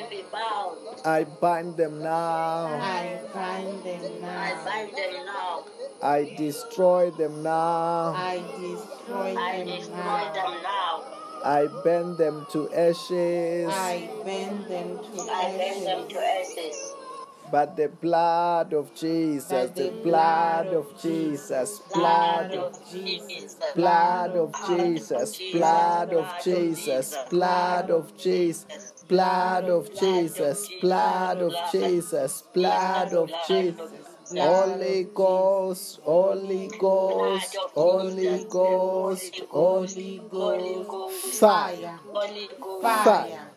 can be bound. I bind them now. I bind them I now. bind them now. I destroy them now. I destroy I them destroy now. them now. I bend them to ashes. I bend them to I bend them to ashes. ashes. But the blood of Jesus, the the blood blood of of Jesus, Blood blood, of Jesus. blood of Jesus, blood of Jesus, blood of Jesus, blood of Jesus, blood of Jesus, blood of Jesus. Holy Ghost, Holy Ghost, Holy Ghost, Holy Holy Ghost, fire, fire,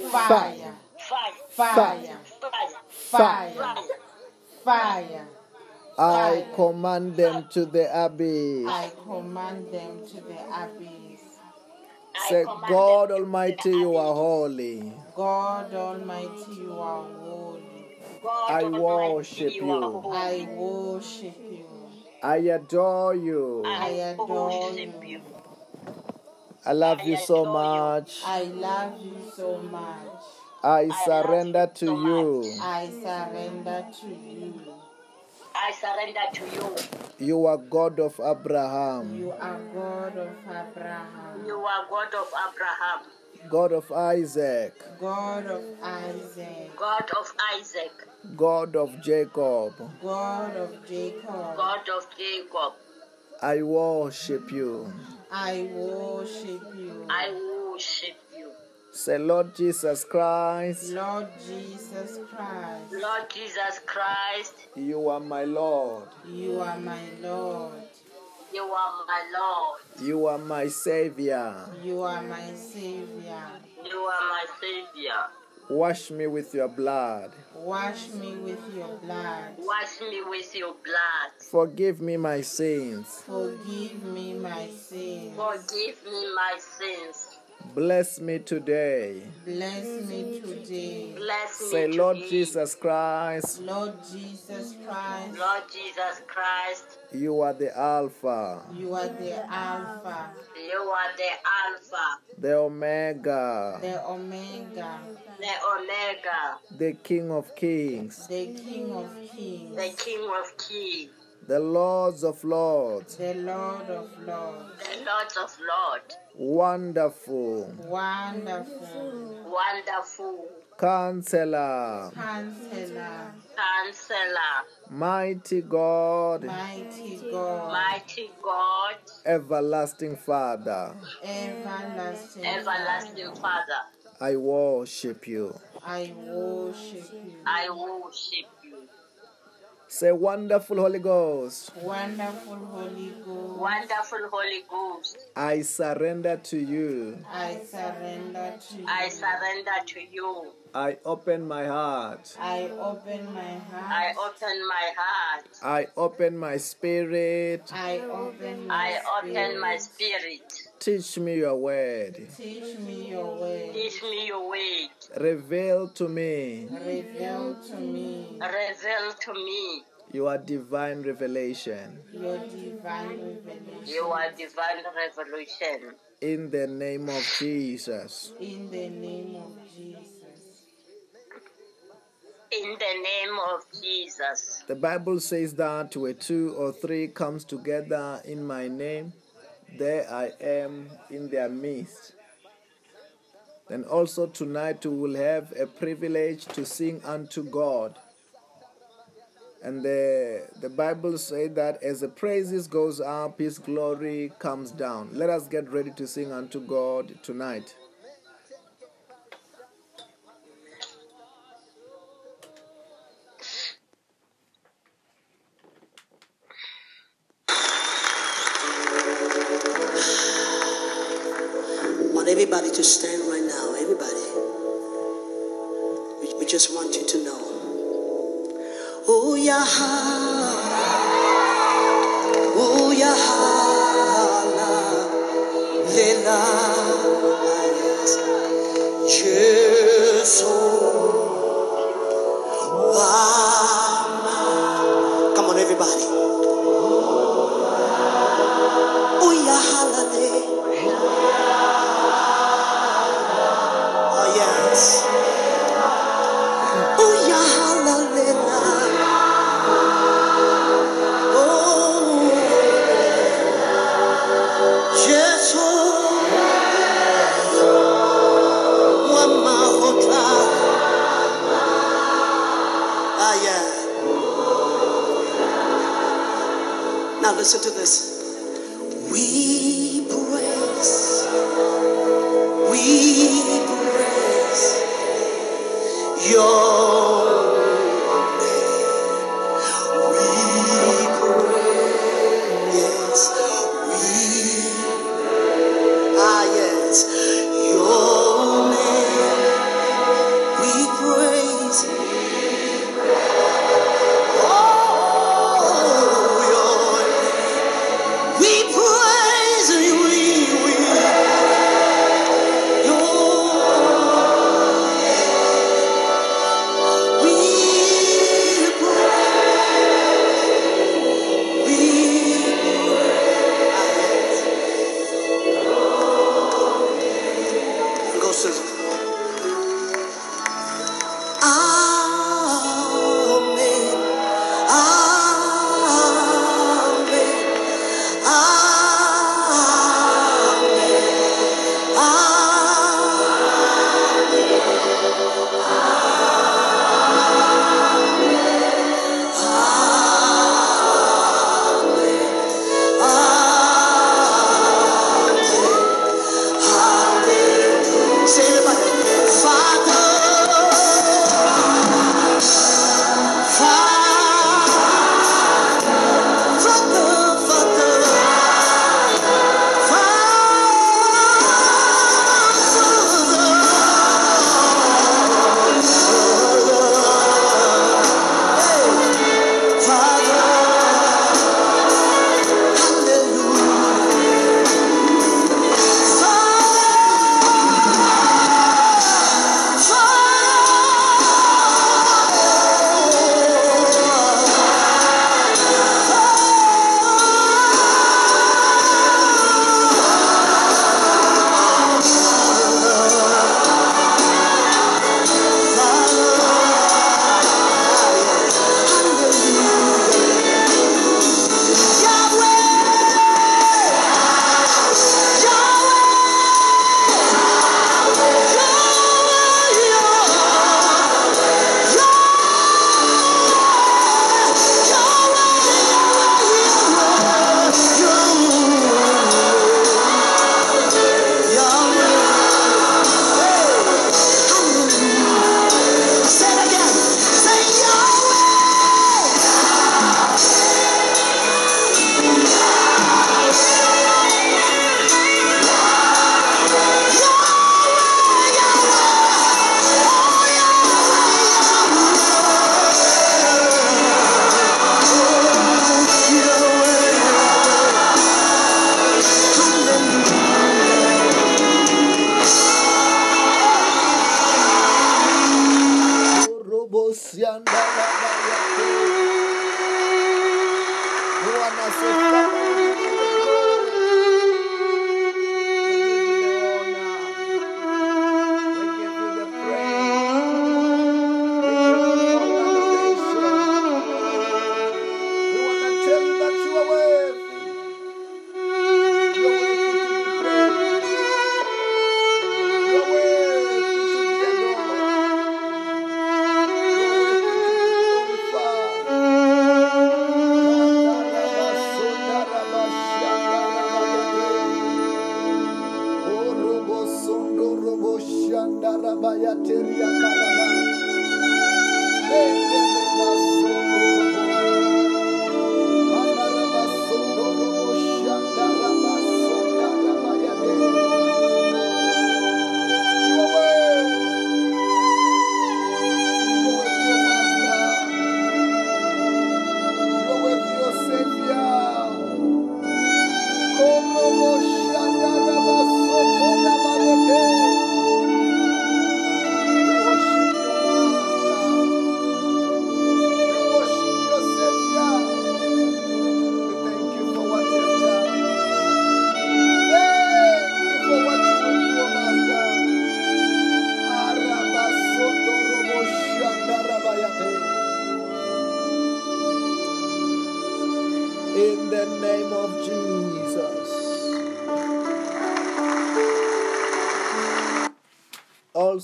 Ghost. fire, Fire. fire, Fire. fire, fire. I command them to the abyss. I command them to the abyss. I Say, God Almighty, you are holy. God Almighty, you are holy. I worship you. you. are holy. I worship you. I adore you. I I adore you. you. I love you so much. I love you so much. I surrender to you. I surrender to you. I surrender to you. You are God of Abraham, You are God of Abraham, You are God of Abraham, God of Isaac, God of Isaac, God of Isaac, God of Jacob. God of Jacob. God of Jacob. I worship you. I worship you. I worship you. Say, Lord Jesus Christ, Lord Jesus Christ, Lord Jesus Christ, you are my Lord. you are my Lord. you are my Lord. You are my Savior. You are my Savior. You are my Savior. Wash me with your blood. Wash me with your blood. Wash me with your blood. Forgive me my sins. Forgive me my sins. Forgive me my sins. Bless me today. Bless me today. Bless me Say, Lord. Jesus Christ, Lord Jesus Christ, Lord Jesus Christ, you are the Alpha, you are the Alpha, you are the Alpha, the Omega, the Omega, the Omega, the King of Kings, the King of Kings, the King of Kings, the Lords of Lords. the Lord of Lords. the Lord of Lords. Wonderful Wonderful Wonderful Counselor, Counselor, Counselor, Mighty God, Mighty God, Mighty God, Everlasting Father. Everlasting, Everlasting Father. I worship you. I worship you. I worship you. Say, Wonderful Holy Ghost, Wonderful Holy Ghost, Wonderful Holy Ghost, I surrender to you. I surrender to you. I surrender to you. I open my heart. I open my heart. I open my heart. I open my spirit. I open my I open my spirit. Spirit. Teach me your word. Teach me your word. Teach me your word. Reveal to me Reveal to me Reveal to me your divine revelation. your divine revelation. your divine revelation. In the name of Jesus. In the name of Jesus. In the name of Jesus. The Bible says that where two or three comes together in my name, there I am in their midst. Then also tonight we will have a privilege to sing unto God. And the, the Bible says that as the praises goes up, his glory comes down. Let us get ready to sing unto God tonight.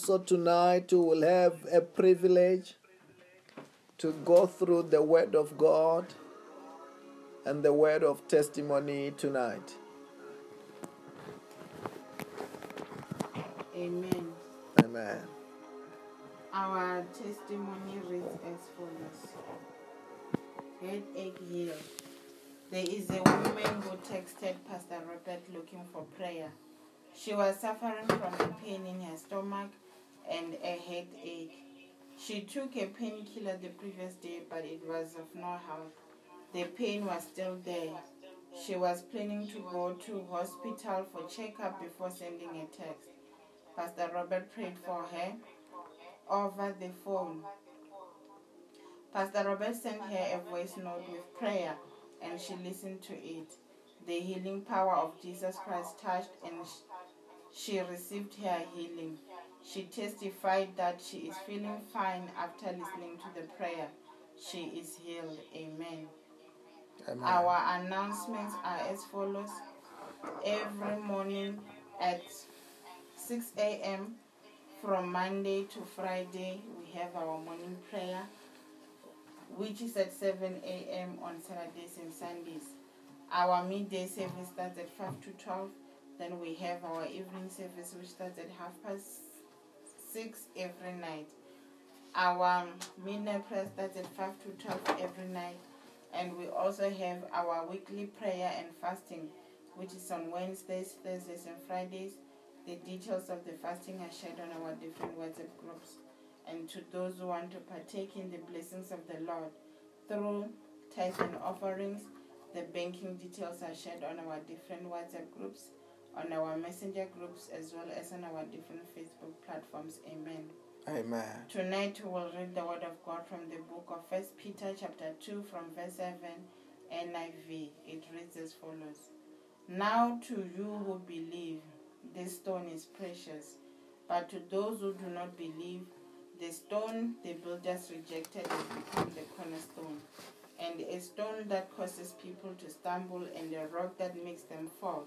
Also, tonight we will have a privilege to go through the Word of God and the word of testimony tonight. Amen. Amen. Our testimony reads as follows Headache healed. There is a woman who texted Pastor Robert looking for prayer. She was suffering from a pain in her stomach and a headache. She took a painkiller the previous day, but it was of no help. The pain was still there. She was planning to go to hospital for checkup before sending a text. Pastor Robert prayed for her over the phone. Pastor Robert sent her a voice note with prayer and she listened to it. The healing power of Jesus Christ touched and she received her healing. She testified that she is feeling fine after listening to the prayer. She is healed. Amen. Amen. Our announcements are as follows. Every morning at 6 a.m. from Monday to Friday, we have our morning prayer, which is at 7 a.m. on Saturdays and Sundays. Our midday service starts at 5 to 12. Then we have our evening service, which starts at half past 6 every night. Our midnight prayer starts at 5 to 12 every night. And we also have our weekly prayer and fasting, which is on Wednesdays, Thursdays, and Fridays. The details of the fasting are shared on our different WhatsApp groups. And to those who want to partake in the blessings of the Lord through tithes and offerings, the banking details are shared on our different WhatsApp groups, on our messenger groups, as well as on our different Facebook platforms. Amen. Amen. Tonight we will read the word of God from the book of First Peter chapter 2 from verse 7 NIV. It reads as follows. Now to you who believe, this stone is precious, but to those who do not believe, the stone the builders rejected has become the cornerstone, and a stone that causes people to stumble and a rock that makes them fall.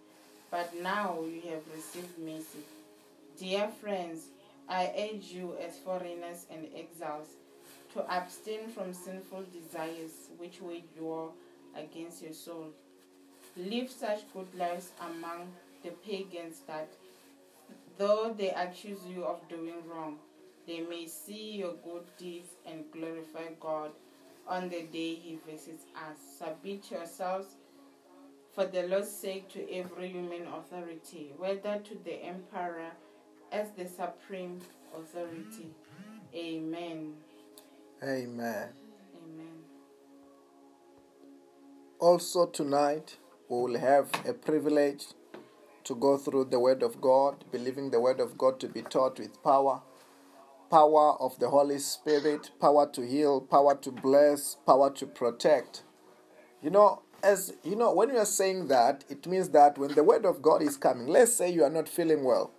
but now you have received mercy. Dear friends, I urge you as foreigners and exiles to abstain from sinful desires which wage war against your soul. Live such good lives among the pagans that, though they accuse you of doing wrong, they may see your good deeds and glorify God on the day He visits us. Submit yourselves for the Lord's sake to every human authority, whether to the emperor as the supreme authority. Amen. Amen. Amen. Also, tonight we will have a privilege to go through the Word of God, believing the Word of God to be taught with power power of the Holy Spirit, power to heal, power to bless, power to protect. You know, as you know, when you are saying that, it means that when the Word of God is coming, let's say you are not feeling well,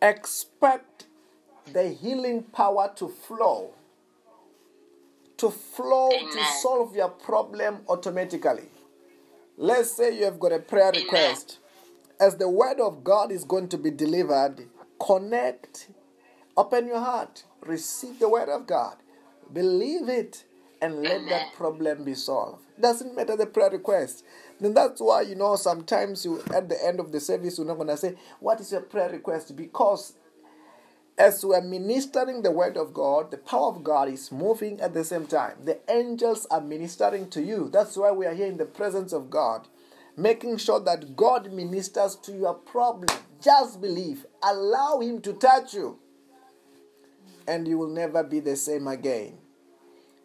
expect the healing power to flow to flow to solve your problem automatically. Let's say you have got a prayer Amen. request. As the word of god is going to be delivered connect open your heart receive the word of god believe it and let that problem be solved doesn't matter the prayer request then that's why you know sometimes you at the end of the service you're not going to say what is your prayer request because as we are ministering the word of God, the power of God is moving at the same time. The angels are ministering to you. That's why we are here in the presence of God, making sure that God ministers to your problem. Just believe, allow Him to touch you, and you will never be the same again.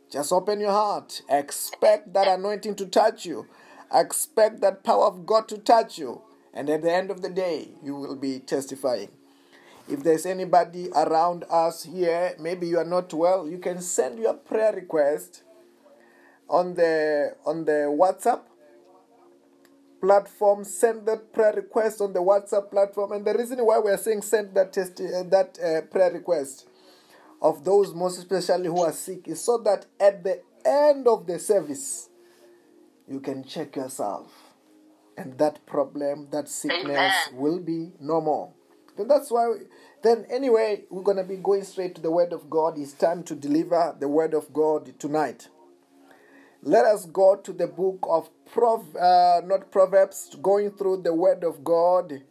Just open your heart, expect that anointing to touch you, expect that power of God to touch you, and at the end of the day, you will be testifying. If there's anybody around us here, maybe you are not well, you can send your prayer request on the on the WhatsApp platform. Send that prayer request on the WhatsApp platform. And the reason why we're saying send that test, that uh, prayer request of those most especially who are sick is so that at the end of the service you can check yourself and that problem, that sickness Amen. will be no more. Then that's why. Then anyway, we're gonna be going straight to the Word of God. It's time to deliver the Word of God tonight. Let us go to the book of Prov, uh, not Proverbs, going through the Word of God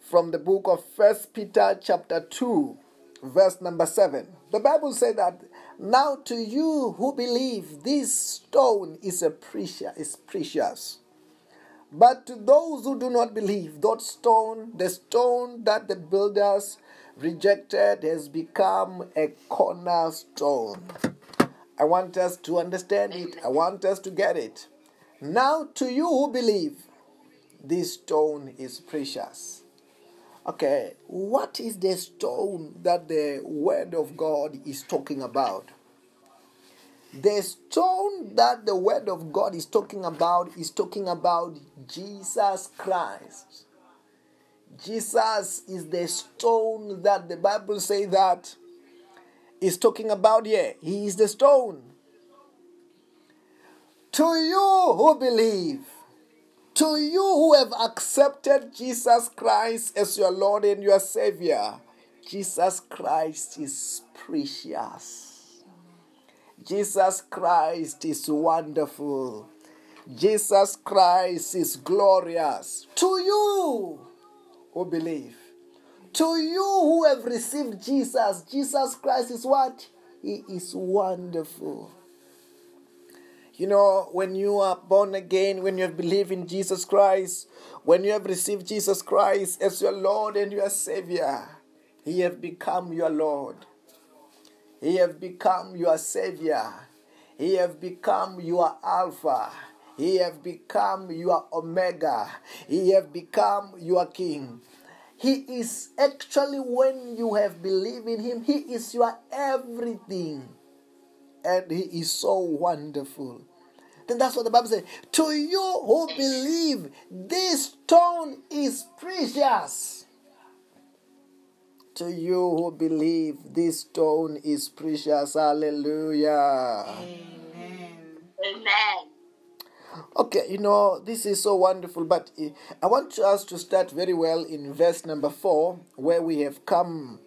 from the book of First Peter chapter two, verse number seven. The Bible said that now to you who believe, this stone is a precious, is precious. But to those who do not believe, that stone, the stone that the builders rejected, has become a cornerstone. I want us to understand it. I want us to get it. Now, to you who believe, this stone is precious. Okay, what is the stone that the Word of God is talking about? The stone that the Word of God is talking about is talking about Jesus Christ. Jesus is the stone that the Bible says that is talking about here. He is the stone. To you who believe, to you who have accepted Jesus Christ as your Lord and your Savior, Jesus Christ is precious. Jesus Christ is wonderful. Jesus Christ is glorious. To you who believe, to you who have received Jesus, Jesus Christ is what? He is wonderful. You know, when you are born again, when you have believed in Jesus Christ, when you have received Jesus Christ as your Lord and your Savior, He have become your Lord. He have become your Savior. He have become your Alpha. He have become your Omega. He have become your King. He is actually, when you have believed in Him, He is your everything. And He is so wonderful. Then that's what the Bible says. To you who believe, this stone is precious. To you who believe, this stone is precious. Hallelujah. Amen. Amen. Okay, you know, this is so wonderful, but I want us to start very well in verse number four, where we have come,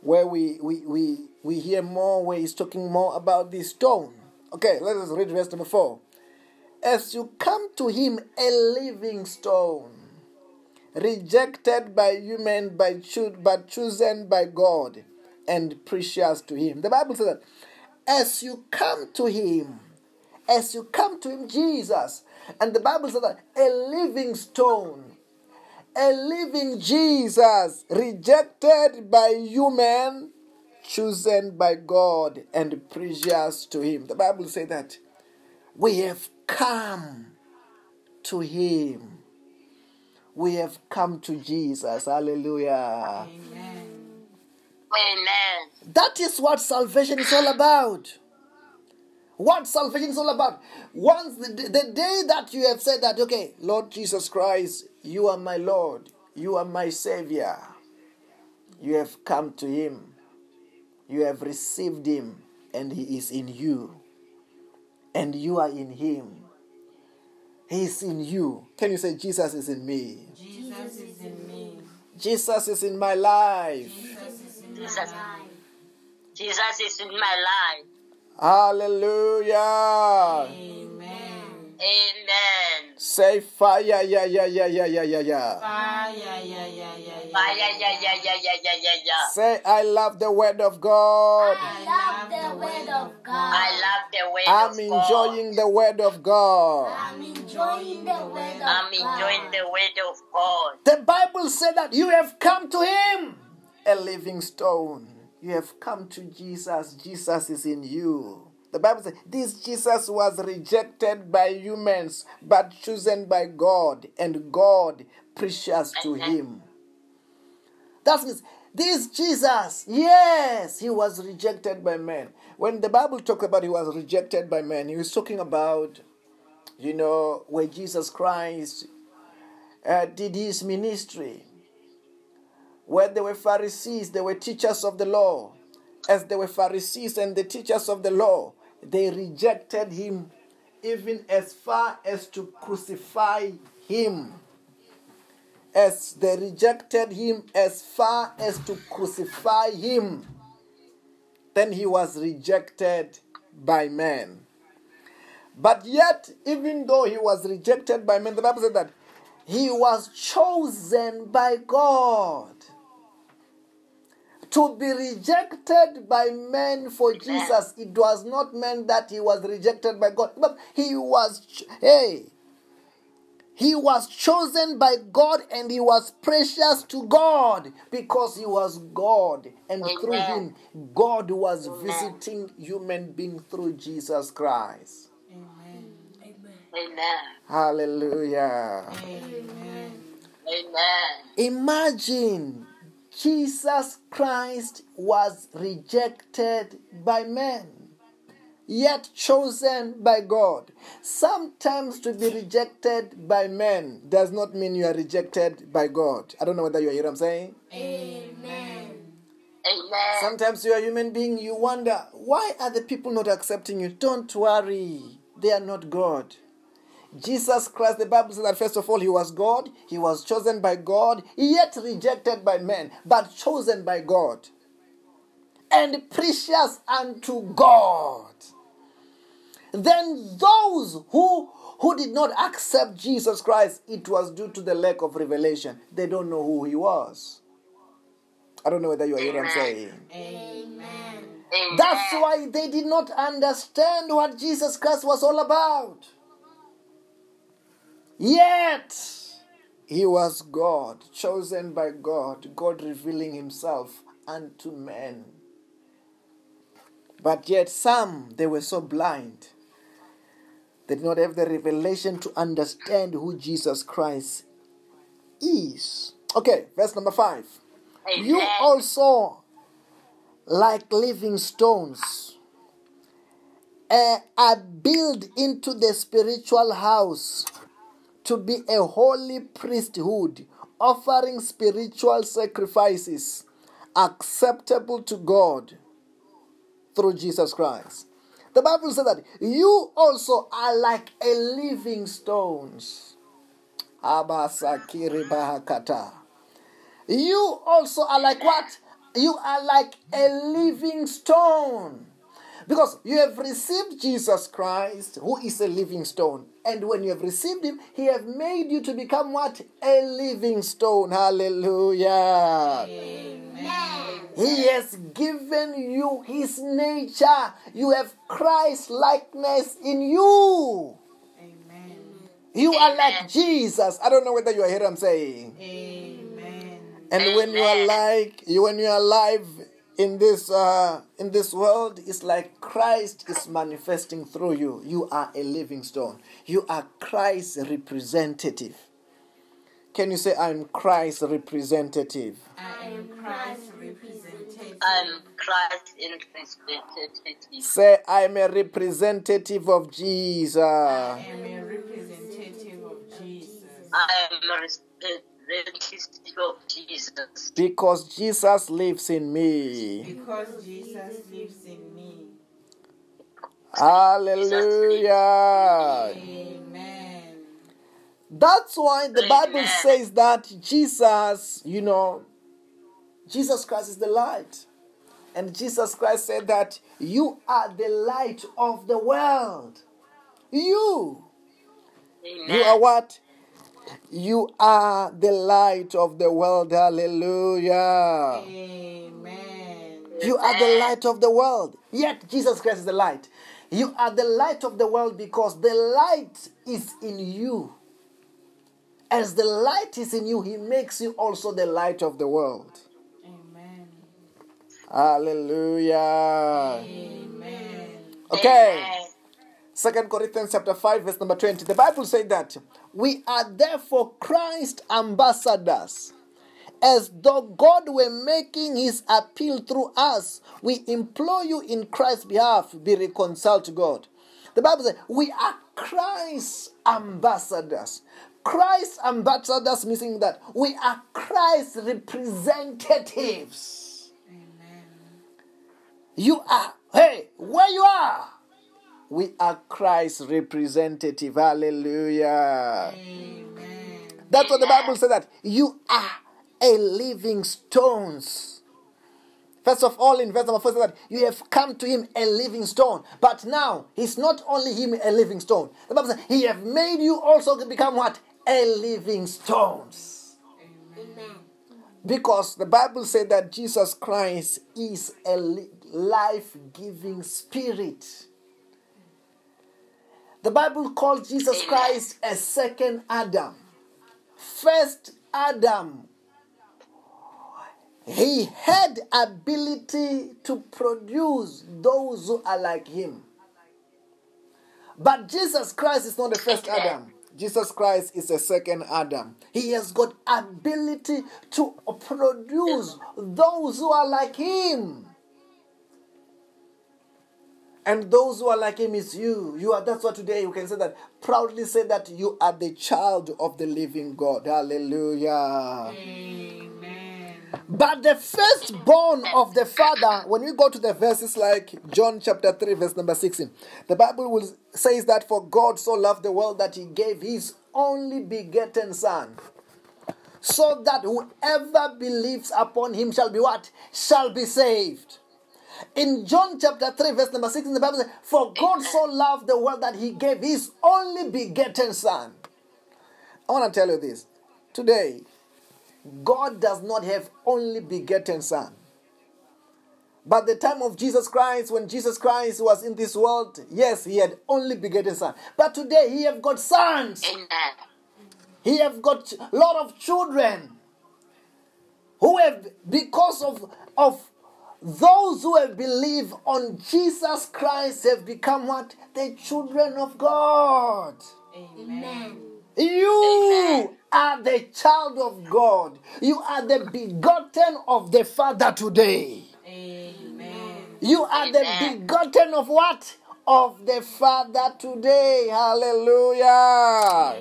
where we, we, we, we hear more, where he's talking more about this stone. Okay, let us read verse number four. As you come to him, a living stone, rejected by human, by cho- but chosen by God, and precious to him. The Bible says that as you come to him, as you come to him, Jesus, and the Bible says that a living stone, a living Jesus, rejected by human, chosen by God, and precious to him. The Bible says that we have come to him. We have come to Jesus. Hallelujah. Amen. Amen. That is what salvation is all about. What salvation is all about. Once the, the day that you have said that, okay, Lord Jesus Christ, you are my Lord, you are my Savior, you have come to Him, you have received Him, and He is in you, and you are in Him. He is in you. Can you say, Jesus is in me? Jesus is in me. Jesus is in my life. Jesus is in my life. Jesus is in my life. Hallelujah. Amen. Amen. Say fire, yeah, yeah, yeah, yeah, yeah, yeah, yeah. yeah. Fire, yeah, yeah, yeah, yeah. Fire, yeah, yeah, yeah, yeah, yeah, yeah, yeah. Say, I love the word of God. I love the word of God. I love the way I'm of God. I'm enjoying the word of God. I'm enjoying the word of God. I'm enjoying the word of God. The Bible said that you have come to Him, a living stone. You have come to Jesus. Jesus is in you. The Bible says this Jesus was rejected by humans but chosen by God, and God precious to Him. That means this Jesus, yes, he was rejected by men. When the Bible talked about he was rejected by men, he was talking about, you know, where Jesus Christ uh, did his ministry. Where there were Pharisees, they were teachers of the law. As they were Pharisees and the teachers of the law, they rejected him even as far as to crucify him. As they rejected him as far as to crucify him, then he was rejected by men. But yet, even though he was rejected by men, the Bible said that he was chosen by God to be rejected by men for Jesus. It was not meant that he was rejected by God, but he was, ch- hey, he was chosen by God and he was precious to God because he was God. And through him, God was visiting human being through Jesus Christ. Amen. Amen. Hallelujah. Amen. Amen. Imagine Jesus Christ was rejected by men, yet chosen by God. Sometimes to be rejected by men does not mean you are rejected by God. I don't know whether you hear what I'm saying. Amen. Amen. Sometimes you're a human being, you wonder, why are the people not accepting you? Don't worry, they are not God. Jesus Christ, the Bible says that first of all, he was God, he was chosen by God, yet rejected by men, but chosen by God, and precious unto God. Then those who who did not accept Jesus Christ, it was due to the lack of revelation. They don't know who he was. I don't know whether you hear what I'm saying. Amen. Amen. That's why they did not understand what Jesus Christ was all about. Yet, he was God, chosen by God, God revealing himself unto men. But yet, some, they were so blind. They did not have the revelation to understand who Jesus Christ is. Okay, verse number five. You also, like living stones, uh, are built into the spiritual house to be a holy priesthood, offering spiritual sacrifices acceptable to God through Jesus Christ. The Bible says that you also are like a living stones. You also are like what? You are like a living stone. Because you have received Jesus Christ, who is a living stone. And when you have received him, he have made you to become what? A living stone. Hallelujah. Amen. He has given you his nature. You have Christ likeness in you. Amen. You are like Jesus. I don't know whether you are hearing what I'm saying. Amen. And when you are like you when you are alive in this uh in this world, it's like Christ is manifesting through you. You are a living stone. You are Christ's representative. Can you say I'm Christ's representative? I am Christ's representative. I'm Christ in representative. Say I'm a representative of Jesus. I am a representative of Jesus. I am a representative of Jesus. Because Jesus lives in me. Because Jesus lives in me. Hallelujah. Amen. That's why the Bible says that Jesus, you know, Jesus Christ is the light. And Jesus Christ said that you are the light of the world. You. Amen. You are what? You are the light of the world. Hallelujah. Amen. You are the light of the world. Yet Jesus Christ is the light. You are the light of the world because the light is in you. As the light is in you, He makes you also the light of the world. Amen. Hallelujah. Amen. Okay. Amen. Second Corinthians chapter 5, verse number 20. The Bible said that we are therefore Christ ambassadors. As though God were making his appeal through us, we implore you in Christ's behalf, be reconciled to God. The Bible says we are Christ's ambassadors. Christ ambassadors, missing that we are Christ representatives. Amen. You are, hey, where you are, we are Christ's representative. Hallelujah. Amen. That's what the Bible says that you are a living stones. First of all, in verse number four, says that you have come to him a living stone. But now, he's not only him a living stone. The Bible says he have made you also to become what? A living stones. Amen. Because the Bible said that Jesus Christ is a life giving spirit. The Bible calls Jesus Christ a second Adam. First Adam, he had ability to produce those who are like him. But Jesus Christ is not the first Adam. Jesus Christ is a second Adam. He has got ability to produce those who are like him. And those who are like him is you. You are that's what today you can say that proudly say that you are the child of the living God. Hallelujah. Amen. But the firstborn of the father, when we go to the verses like John chapter 3, verse number 16, the Bible will says that for God so loved the world that he gave his only begotten son. So that whoever believes upon him shall be what? Shall be saved. In John chapter 3, verse number 16, the Bible says, For God so loved the world that he gave his only begotten son. I want to tell you this. Today, God does not have only begotten son. But the time of Jesus Christ, when Jesus Christ was in this world, yes, he had only begotten son. But today he have got sons. Amen. He have got a lot of children who have, because of, of those who have believed on Jesus Christ, have become what? The children of God. Amen. You Amen. are the child of God. You are the begotten of the Father today. Amen. You are the begotten of what? Of the Father today. Hallelujah.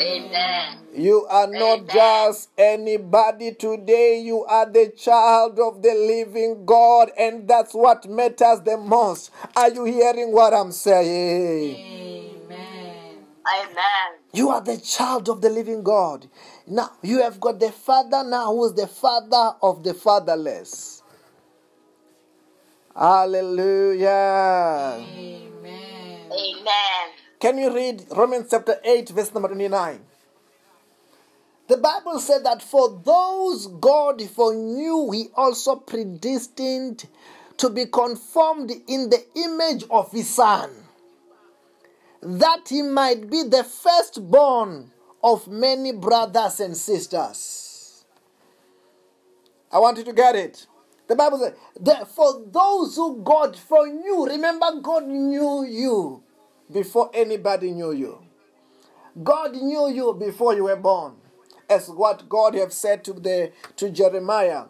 Amen. You are not Amen. just anybody today. You are the child of the living God, and that's what matters the most. Are you hearing what I'm saying? Amen. Amen. You are the child of the living God. Now, you have got the Father now who is the Father of the fatherless. Hallelujah. Amen. Amen. Can you read Romans chapter 8, verse number 29? The Bible said that for those God foreknew, He also predestined to be conformed in the image of His Son, that He might be the firstborn of many brothers and sisters. I want you to get it. The Bible says, that for those who God foreknew, remember, God knew you before anybody knew you. God knew you before you were born. As what God have said to the to Jeremiah.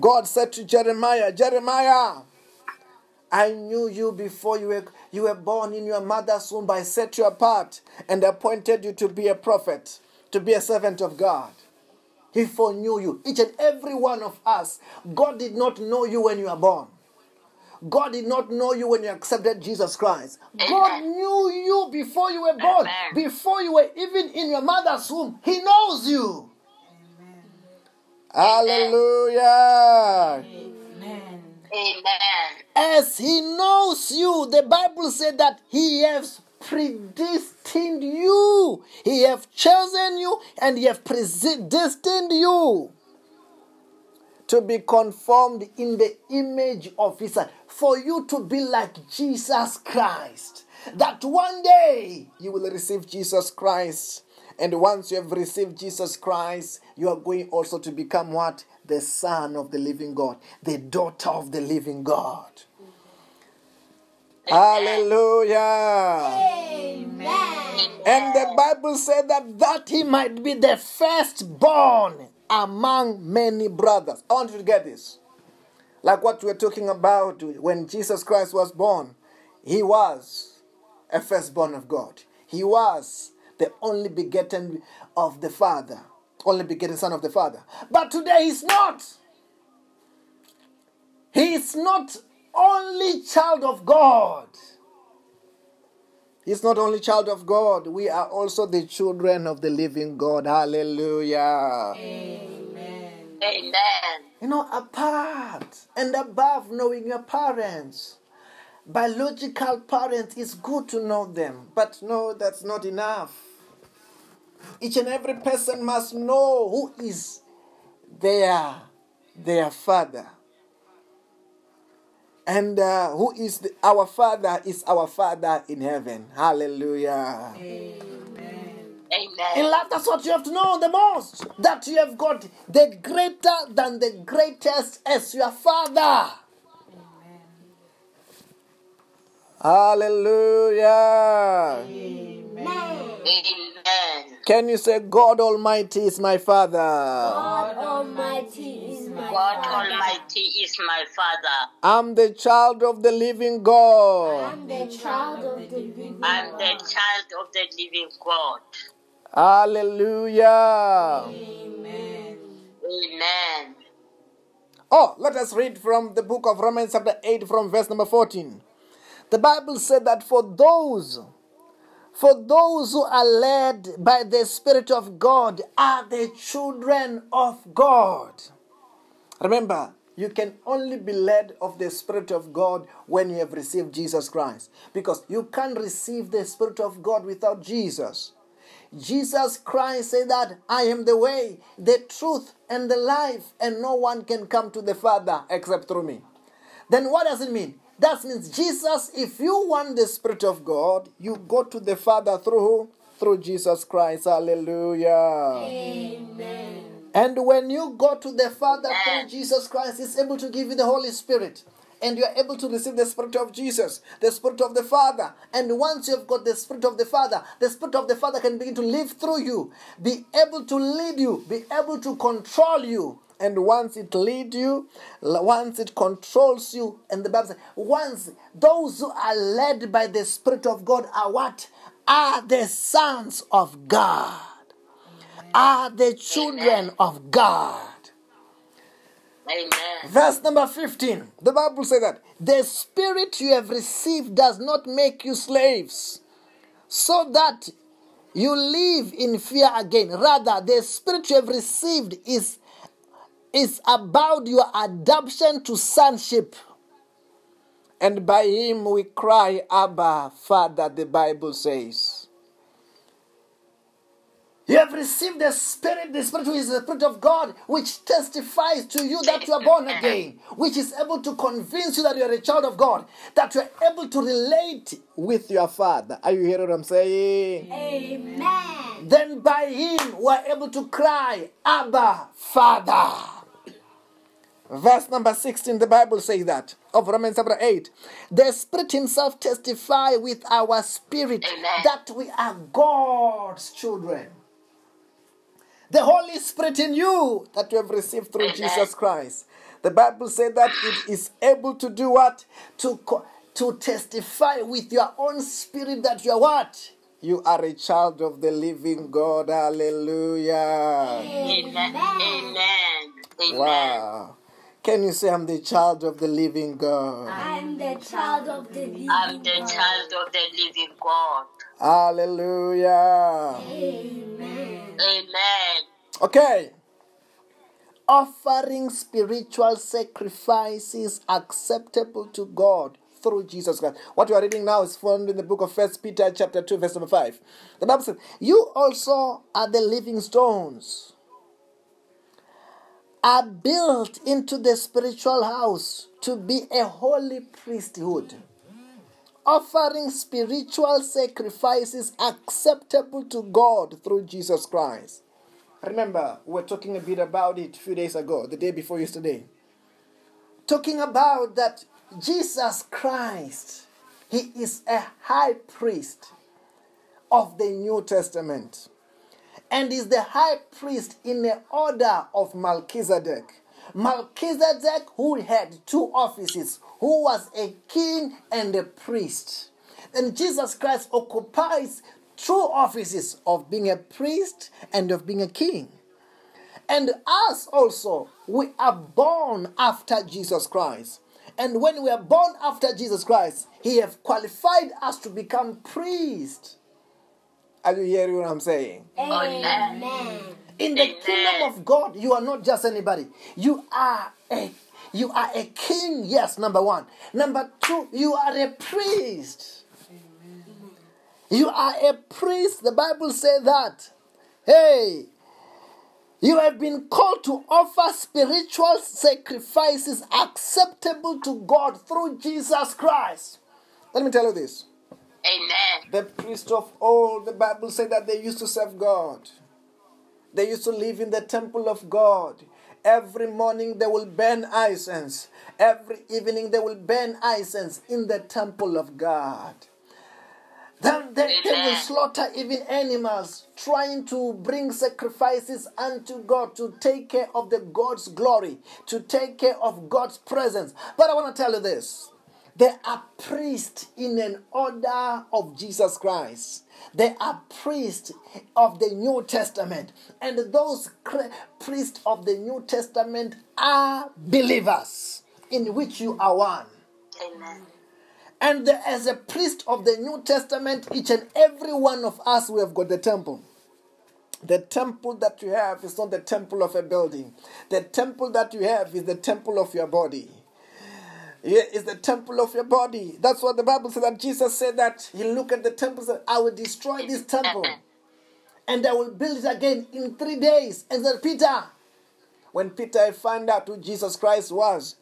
God said to Jeremiah, Jeremiah, I knew you before you were you were born in your mother's womb. I set you apart and appointed you to be a prophet, to be a servant of God. He foreknew you. Each and every one of us. God did not know you when you were born. God did not know you when you accepted Jesus Christ. God knew you before you were born, Amen. before you were even in your mother's womb. He knows you. Hallelujah. Amen. Amen. As he knows you, the Bible said that he has predestined you. He have chosen you and he have predestined you to be conformed in the image of his son. For you to be like Jesus Christ. That one day you will receive Jesus Christ. And once you have received Jesus Christ, you are going also to become what? The son of the living God, the daughter of the living God. Hallelujah. Amen. And the Bible said that that he might be the firstborn among many brothers. I want you to get this. Like what we're talking about when Jesus Christ was born, he was a firstborn of God. He was the only begotten of the Father, only begotten Son of the Father. But today he's not. He is not only child of God. He's not only child of God. We are also the children of the living God. Hallelujah. Amen. Amen. You know, apart and above knowing your parents, biological parents, it's good to know them, but no, that's not enough. Each and every person must know who is their, their father. And uh, who is the, our father is our father in heaven. Hallelujah. Amen. Amen. In Amen. life, that's what you have to know the most. That you have got the greater than the greatest as your father. Hallelujah. Amen. Can you say, God Almighty is my father? God Almighty is my God Father. Almighty is my Father. I'm the child of the living God. I'm the child of the living I'm the God. child of the living God. Hallelujah. Amen. Amen. Oh, let us read from the book of Romans, chapter 8, from verse number 14. The Bible said that for those for those who are led by the Spirit of God are the children of God. Remember, you can only be led of the Spirit of God when you have received Jesus Christ. Because you can't receive the Spirit of God without Jesus. Jesus Christ said that I am the way, the truth, and the life, and no one can come to the Father except through me. Then what does it mean? That means Jesus, if you want the Spirit of God, you go to the Father through who? Through Jesus Christ. Hallelujah. Amen. And when you go to the Father through Jesus Christ, He's able to give you the Holy Spirit. And you are able to receive the Spirit of Jesus, the Spirit of the Father. And once you have got the Spirit of the Father, the Spirit of the Father can begin to live through you, be able to lead you, be able to control you. And once it leads you, once it controls you, and the Bible says, once those who are led by the Spirit of God are what? Are the sons of God are the children of God. Amen. Verse number 15. The Bible says that the spirit you have received does not make you slaves, so that you live in fear again. Rather, the spirit you have received is, is about your adoption to sonship. And by him we cry, Abba, Father, the Bible says. You have received the Spirit, the Spirit who is the Spirit of God, which testifies to you that you are born again, which is able to convince you that you are a child of God, that you are able to relate with your Father. Are you hearing what I'm saying? Amen. Then by Him we are able to cry, Abba, Father. Verse number 16, the Bible says that of Romans chapter 8. The Spirit Himself testify with our spirit Amen. that we are God's children. The Holy Spirit in you that you have received through Amen. Jesus Christ. The Bible said that it is able to do what? To, to testify with your own spirit that you are what? You are a child of the living God. Hallelujah. Amen. Amen. Amen. Wow. Can you say, I'm the child of the living God? I'm the child of the living I'm the God. child of the living God. Hallelujah. Amen. Amen. Okay. Offering spiritual sacrifices acceptable to God through Jesus Christ. What we are reading now is found in the book of First Peter chapter 2 verse number 5. The Bible says, "You also are the living stones are built into the spiritual house to be a holy priesthood." Offering spiritual sacrifices acceptable to God through Jesus Christ. Remember, we were talking a bit about it a few days ago, the day before yesterday. Talking about that Jesus Christ, He is a high priest of the New Testament and is the high priest in the order of Melchizedek. Melchizedek, who had two offices, who was a king and a priest. And Jesus Christ occupies two offices of being a priest and of being a king. And us also, we are born after Jesus Christ. And when we are born after Jesus Christ, He have qualified us to become priests. Are you hearing what I'm saying? Amen. In the Amen. kingdom of God, you are not just anybody. You are a you are a king. Yes, number one. Number two, you are a priest. You are a priest. The Bible says that. Hey, you have been called to offer spiritual sacrifices acceptable to God through Jesus Christ. Let me tell you this. Amen. The priests of old, the Bible said that they used to serve God. They used to live in the temple of God. Every morning they will burn incense. Every evening they will burn incense in the temple of God. Then they, they will slaughter even animals, trying to bring sacrifices unto God to take care of the God's glory, to take care of God's presence. But I want to tell you this. They are priests in an order of Jesus Christ. They are priests of the New Testament. And those priests of the New Testament are believers, in which you are one. Amen. And as a priest of the New Testament, each and every one of us, we have got the temple. The temple that you have is not the temple of a building. The temple that you have is the temple of your body. Yeah, it's the temple of your body. That's what the Bible said that Jesus said that he looked at the temple and said, I will destroy this temple and I will build it again in three days. And said, Peter, when Peter found out who Jesus Christ was,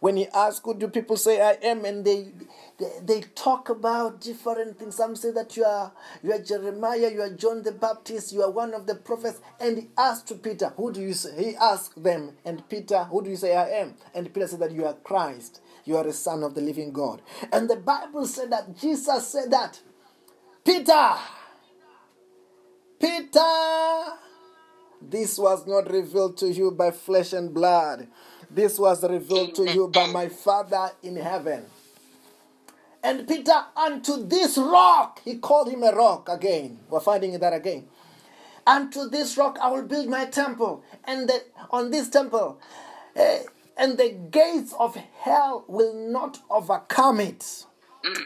when he asked, Who do people say I am? And they, they they talk about different things. Some say that you are you are Jeremiah, you are John the Baptist, you are one of the prophets. And he asked to Peter, Who do you say? He asked them, and Peter, Who do you say I am? And Peter said that you are Christ, you are the Son of the living God. And the Bible said that Jesus said that, Peter, Peter, this was not revealed to you by flesh and blood. This was revealed to you by my Father in heaven. And Peter, unto this rock, he called him a rock again. We're finding that again. Unto this rock I will build my temple, and the, on this temple, eh, and the gates of hell will not overcome it.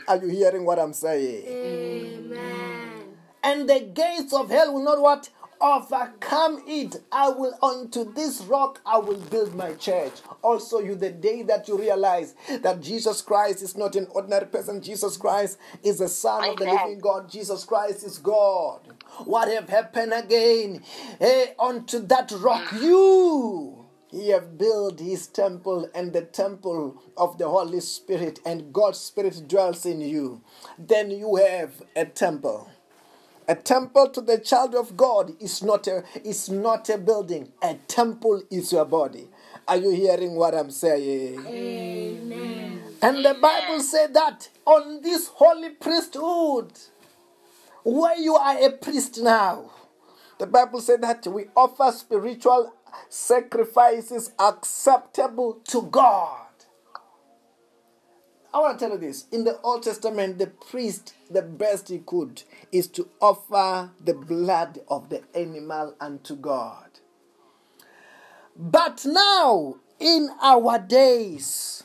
Are you hearing what I'm saying? Amen. and the gates of hell will not what? Overcome it. I will unto this rock i will build my church. Also you the day that you realize that jesus christ is not an ordinary person jesus christ is the son of the living god. Jesus christ is god. What have happened again? Eh, hey unto that rock mm. you he have built his temple and the temple of the Holy Spirit, and God's Spirit dwells in you. Then you have a temple. A temple to the child of God is not a is not a building. A temple is your body. Are you hearing what I'm saying? Amen. And the Bible said that on this holy priesthood, where you are a priest now, the Bible said that we offer spiritual sacrifices acceptable to God. I want to tell you this. In the Old Testament, the priest, the best he could, is to offer the blood of the animal unto God. But now, in our days,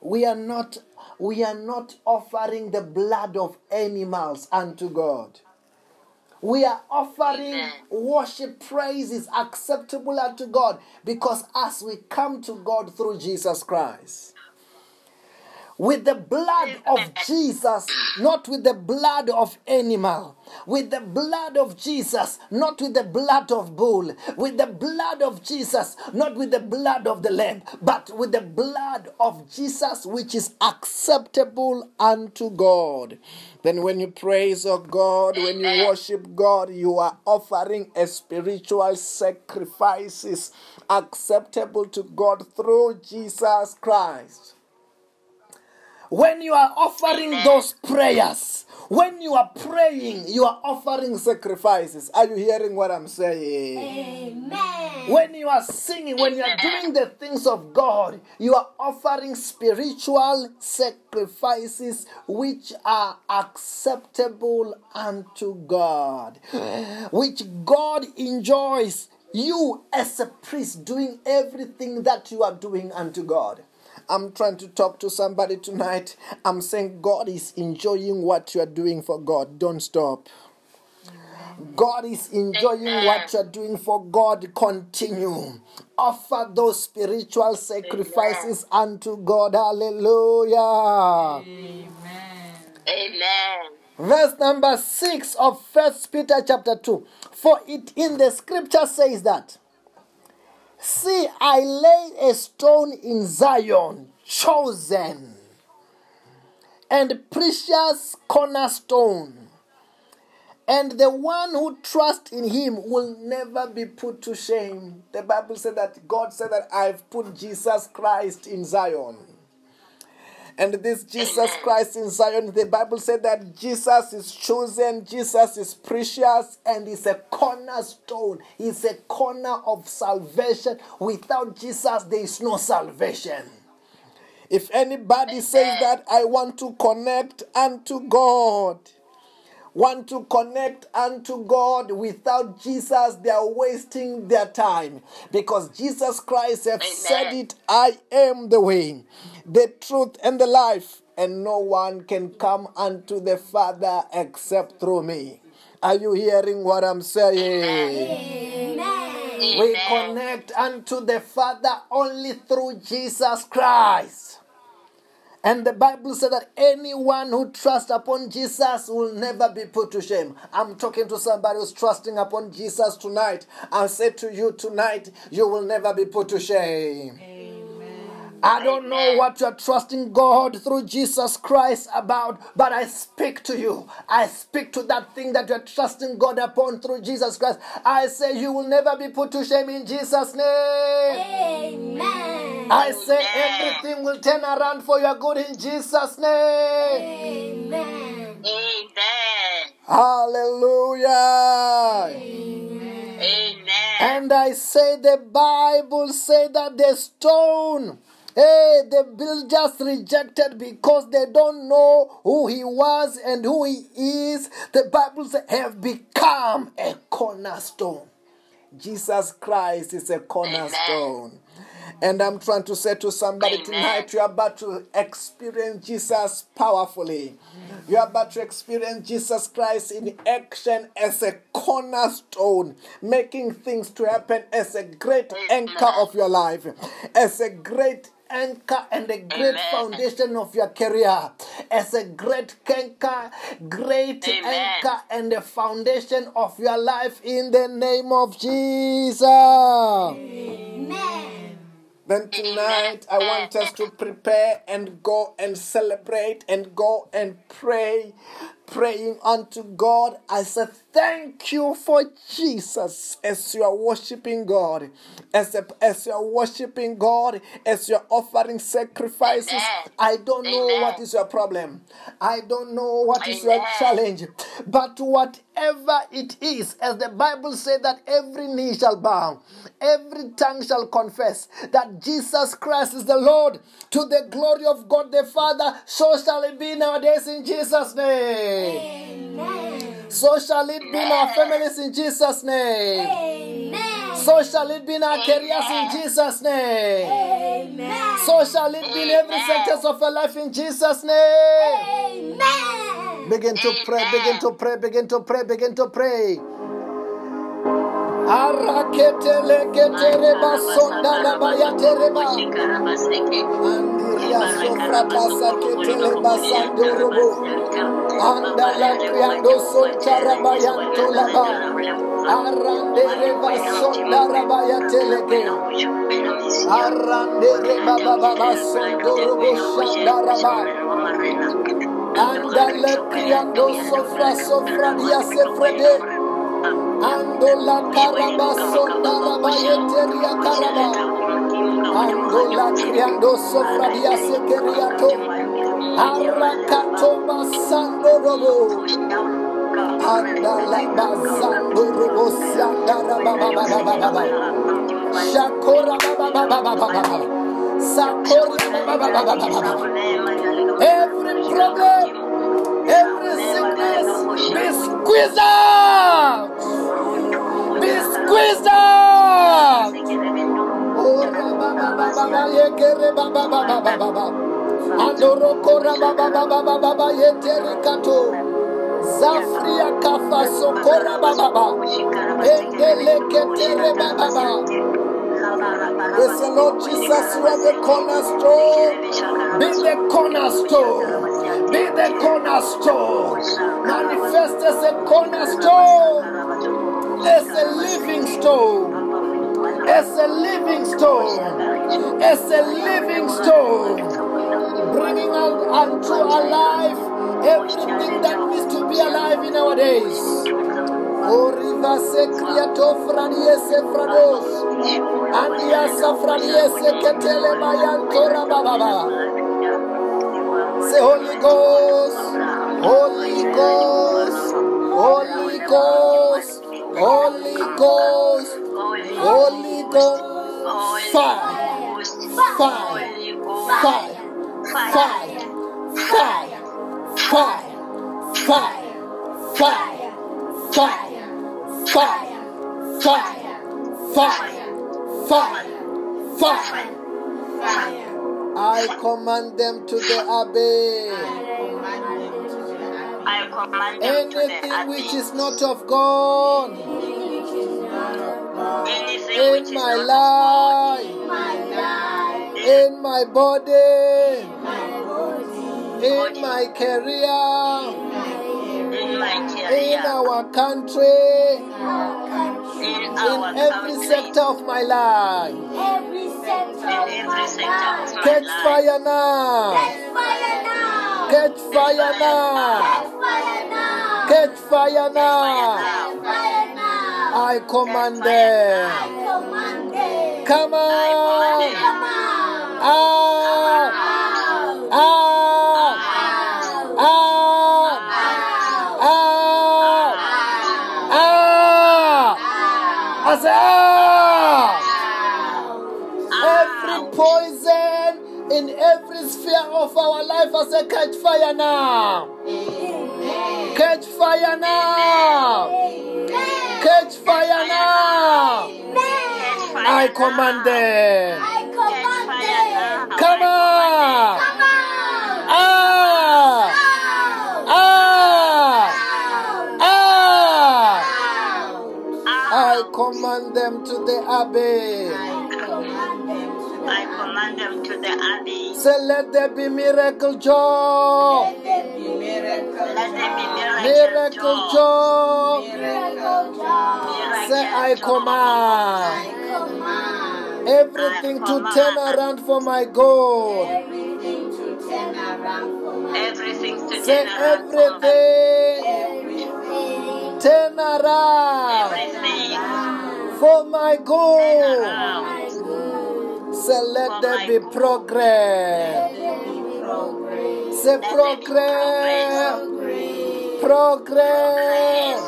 we are not we are not offering the blood of animals unto God. We are offering Amen. worship praises acceptable unto God because as we come to God through Jesus Christ, with the blood of Jesus, not with the blood of animal, with the blood of Jesus, not with the blood of bull, with the blood of Jesus, not with the blood of the lamb, but with the blood of Jesus, which is acceptable unto God. Then, when you praise oh God, when you worship God, you are offering a spiritual sacrifices acceptable to God through Jesus Christ. When you are offering Amen. those prayers, When you are praying, you are offering sacrifices. Are you hearing what I'm saying? Amen. When you are singing, when you are doing the things of God, you are offering spiritual sacrifices which are acceptable unto God, which God enjoys. You, as a priest, doing everything that you are doing unto God. I'm trying to talk to somebody tonight. I'm saying God is enjoying what you are doing for God. Don't stop. God is enjoying what you're doing for God. Continue. Offer those spiritual sacrifices unto God. Hallelujah. Amen. Amen. Verse number 6 of First Peter chapter 2. For it in the scripture says that, See, I lay a stone in Zion, chosen and precious cornerstone. And the one who trusts in him will never be put to shame. The Bible said that God said that I've put Jesus Christ in Zion. And this Jesus Christ in Zion, the Bible said that Jesus is chosen, Jesus is precious, and is a cornerstone. He's a corner of salvation. Without Jesus, there is no salvation. If anybody says that I want to connect unto God, want to connect unto God without Jesus, they are wasting their time because Jesus Christ has said it I am the way, the truth, and the life, and no one can come unto the Father except through me. Are you hearing what I'm saying? Amen. We connect unto the Father only through Jesus Christ. And the Bible said that anyone who trusts upon Jesus will never be put to shame. I'm talking to somebody who's trusting upon Jesus tonight. I say to you tonight, you will never be put to shame. I don't know what you're trusting God through Jesus Christ about, but I speak to you. I speak to that thing that you're trusting God upon through Jesus Christ. I say you will never be put to shame in Jesus' name. Amen. I say everything will turn around for your good in Jesus' name. Amen. Amen. Hallelujah. Amen. And I say the Bible say that the stone, hey, the builders rejected because they don't know who he was and who he is. The Bible says have become a cornerstone. Jesus Christ is a cornerstone. And I'm trying to say to somebody Amen. tonight, you're about to experience Jesus powerfully. You're about to experience Jesus Christ in action as a cornerstone, making things to happen as a great anchor of your life, as a great anchor and a great Amen. foundation of your career, as a great anchor, great Amen. anchor and a foundation of your life in the name of Jesus. Amen. Then tonight, I want us to prepare and go and celebrate and go and pray, praying unto God. as say, Thank you for Jesus as you are worshiping God, as, a, as you are worshiping God, as you are offering sacrifices. Amen. I don't know what is your problem, I don't know what is your challenge, but whatever it is, as the Bible said, that every knee shall bow, every tongue shall confess that Jesus Christ is the Lord to the glory of God the Father. So shall it be nowadays in Jesus' name. Amen. So shall it be our families in Jesus' name. Amen. So shall it be in our careers in Jesus' name. Amen. So shall it be in every sectors of our life in Jesus' name. Amen. Begin to pray, begin to pray, begin to pray, begin to pray. Araketele ketere basonda la bayatereba. Andiria sofra pasa ketele basando robo. Andala kriando sonchara bayanto laba. Arandere basonda rabayateleke. Arandere baba baba sondo robo shandaraba. Andale kriando sofra sofra dia sefrede. Andola karaba sonda rabayeteria karaba. Andola kriando sofra dia sekeriato. Arakatoba Sandorobo. Andala Bazandorobo Sandara Baba Baba Baba Baba. Shakora Baba Baba Baba Baba. Sakora Baba Baba Baba Baba. Every problem, every sickness, be squeezed out. Be squeezed out. Baba Baba Baba Yekere Baba Baba Baba Baba. Andoro Kora Baba Baba Baba Baba Yetere Kato. Lord Jesus, you are the cornerstone. Be the cornerstone. Be the cornerstone. Manifest as a cornerstone. As a living stone. As a living stone. As a living stone. Bringing out unto alive everything that needs to be alive in our days. O se bababa. Say Holy Ghost, Holy Ghost, Holy Ghost, Holy Ghost, Holy Ghost, fire, fire, fire, fire, fire, fire, fire, fire, fire, fire, fire, fire, fire, fire. Fire. I command them to the abbey. Anything which is not of God in my life, in my body, in my career, in our country, in every sector of my life. Catch fire now. Catch fire now. Catch fire now. I command them. Come on. Ah. Out. Out. Of our life as a catch fire now. Catch fire now. Catch fire now. Amen. I command them. I command them. Come on. Come on. Ah! Ah! Ah! I command them to the abbey. I them to the abbey. Say, let there be miracle joy. Let there be miracle Let there be Miracle miracle joy. Miracle joy. Say, I command I command everything to turn around for my good. everything to turn around for my Everything to Say, turn around for my- everything everything. turn around Everything for my good. around. Say, let there be progress. Say, progress. Progress.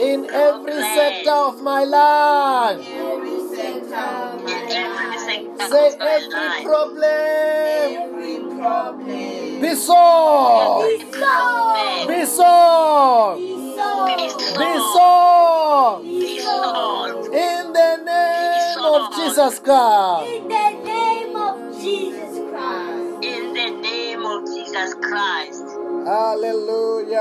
In every sector of my life. Say, every problem. Be solved. Be solved. Be solved. In the name of Jesus Christ. In the name of Jesus Christ. In the name of Jesus Christ. Hallelujah.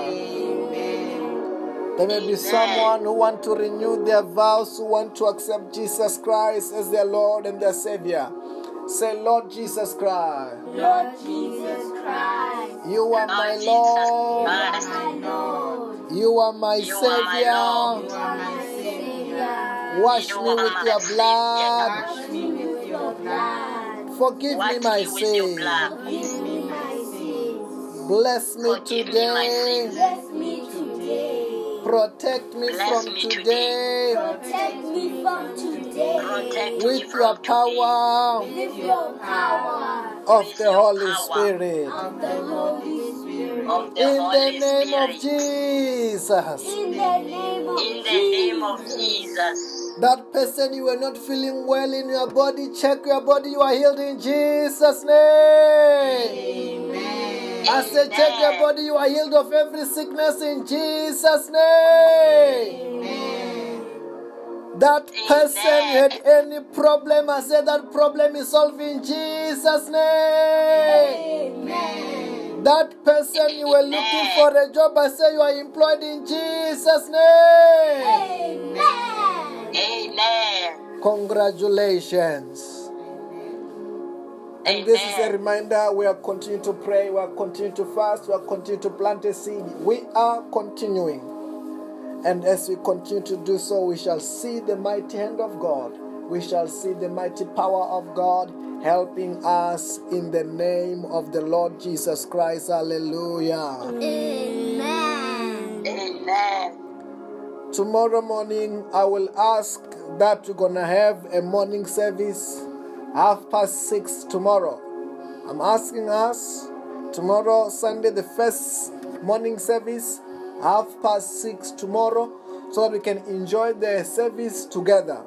Amen. There may be someone who want to renew their vows, who want to accept Jesus Christ as their Lord and their Savior. Say, Lord Jesus Christ, Lord Jesus Christ. you are my Lord Jesus Lord, Christ. My Lord, you are my You are my Lord. you are my Savior. Wash me with your blood. Forgive me my sins. Bless me today. Protect me from today. With your power. of the Holy Spirit. The, in the name of Jesus. In the name of Jesus. That person you are not feeling well in your body, check your body, you are healed in Jesus' name. Amen. I said, check your body, you are healed of every sickness in Jesus' name. Amen. That person Amen. had any problem, I said that problem is solved in Jesus' name. Amen. That person you were looking for a job, I say you are employed in Jesus' name. Amen. Amen. Congratulations. And this is a reminder we are continuing to pray, we are continuing to fast, we are continuing to plant a seed. We are continuing. And as we continue to do so, we shall see the mighty hand of God. We shall see the mighty power of God helping us in the name of the Lord Jesus Christ. Hallelujah. Amen. Amen. Tomorrow morning, I will ask that we're gonna have a morning service half past six tomorrow. I'm asking us tomorrow, Sunday, the first morning service, half past six tomorrow, so that we can enjoy the service together.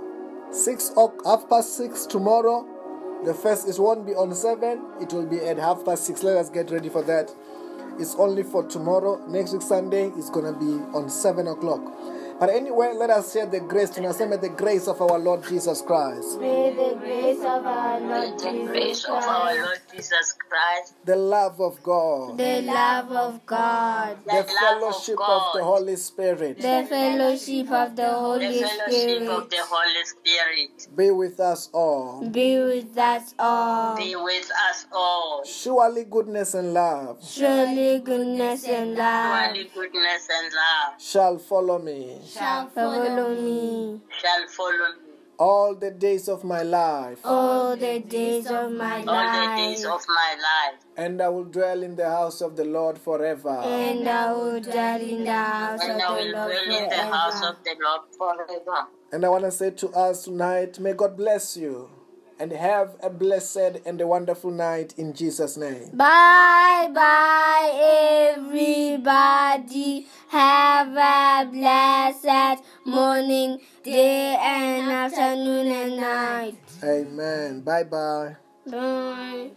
Six o- half past six tomorrow. The first is won't be on seven, it will be at half past six. Let us get ready for that. It's only for tomorrow. Next week Sunday is gonna be on seven o'clock. But anyway, let us share the grace tonight. Say, may the grace of our Lord Jesus Christ, May the grace of our Lord The Jesus grace of Christ, Jesus Christ, the love of God, the love of God, the the love of fellowship of the Holy Spirit the fellowship of the Holy the Holy fellowship of the Holy Spirit be with us all. be with us all. be with us all. Surely goodness and love Surely goodness and love Surely goodness and love shall follow me shall follow me. shall follow me. All the days of my life, all the days of my life. all the days life, of my life, and I will dwell in the house of the Lord forever. and I will dwell in the house of and I the will Lord dwell in the house of the Lord forever. And I want to say to us tonight, may God bless you and have a blessed and a wonderful night in Jesus' name. Bye bye, everybody. Have a blessed morning, day, and afternoon and night. Amen. Bye bye. Bye.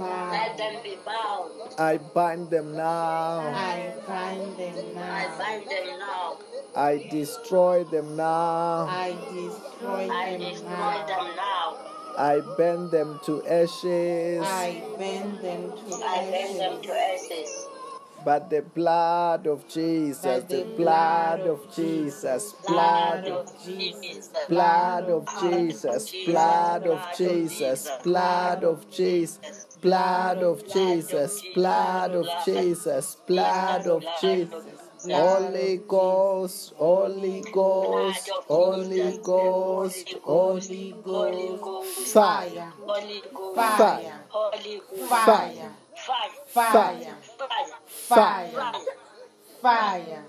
Let them be bound. I bind them now. I bind them now. I bind them now. I destroy them now. I destroy I them destroy now. them now. I bend them to ashes. I bend them to I bend them to ashes. ashes. But the blood of Jesus, But the the blood blood of of Jesus, Blood blood of of Jesus. blood of Jesus, blood of Jesus, blood of Jesus, blood of Jesus, blood of Jesus, blood of Jesus. Holy Ghost, Holy Ghost, Holy Ghost, Holy Ghost, fire, fire, fire, Fire. fire, Fire. fire, fire.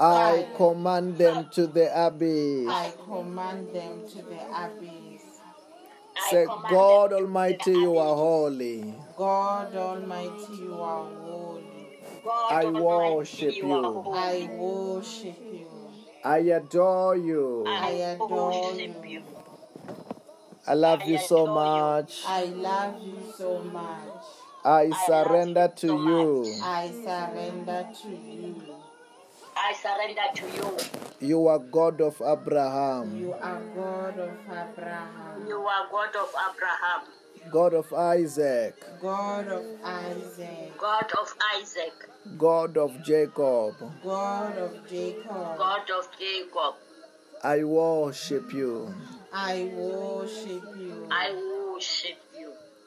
I command them to the abyss. I command them to the abyss. I Say, God Almighty, you are holy. God Almighty, you are holy. I worship you. are you. holy. I worship you. I adore you. I adore you. you. I love you so much. I love you so much. I surrender to you. I surrender to you. I surrender to you. You are God of Abraham, You are God of Abraham, You are God of Abraham, God of Isaac, God of Isaac, God of Isaac, God of Jacob. God of Jacob. God of Jacob. I worship you. I worship you. I worship you.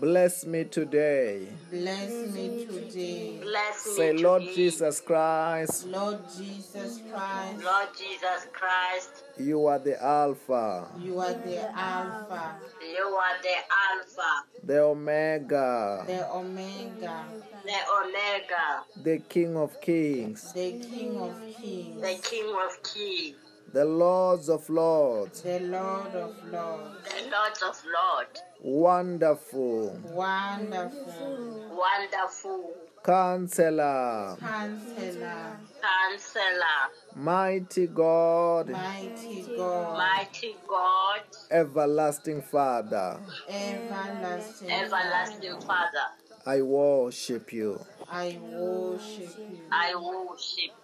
Bless me today. Bless me today. Bless me Say, Lord. Jesus Christ, Lord Jesus Christ, Lord Jesus Christ, you are the Alpha, you are the Alpha, you are the Alpha, the Omega, the Omega, the Omega, the King of Kings, the King of Kings, the King of Kings, the Lords of Lords. the Lord of Lords. the Lords of Lords, Wonderful Wonderful wonderful Counselor, Counselor, Counselor, Mighty God, Mighty God, Mighty God, Everlasting Father. Everlasting, Everlasting Father. I worship you. I worship you. I worship you.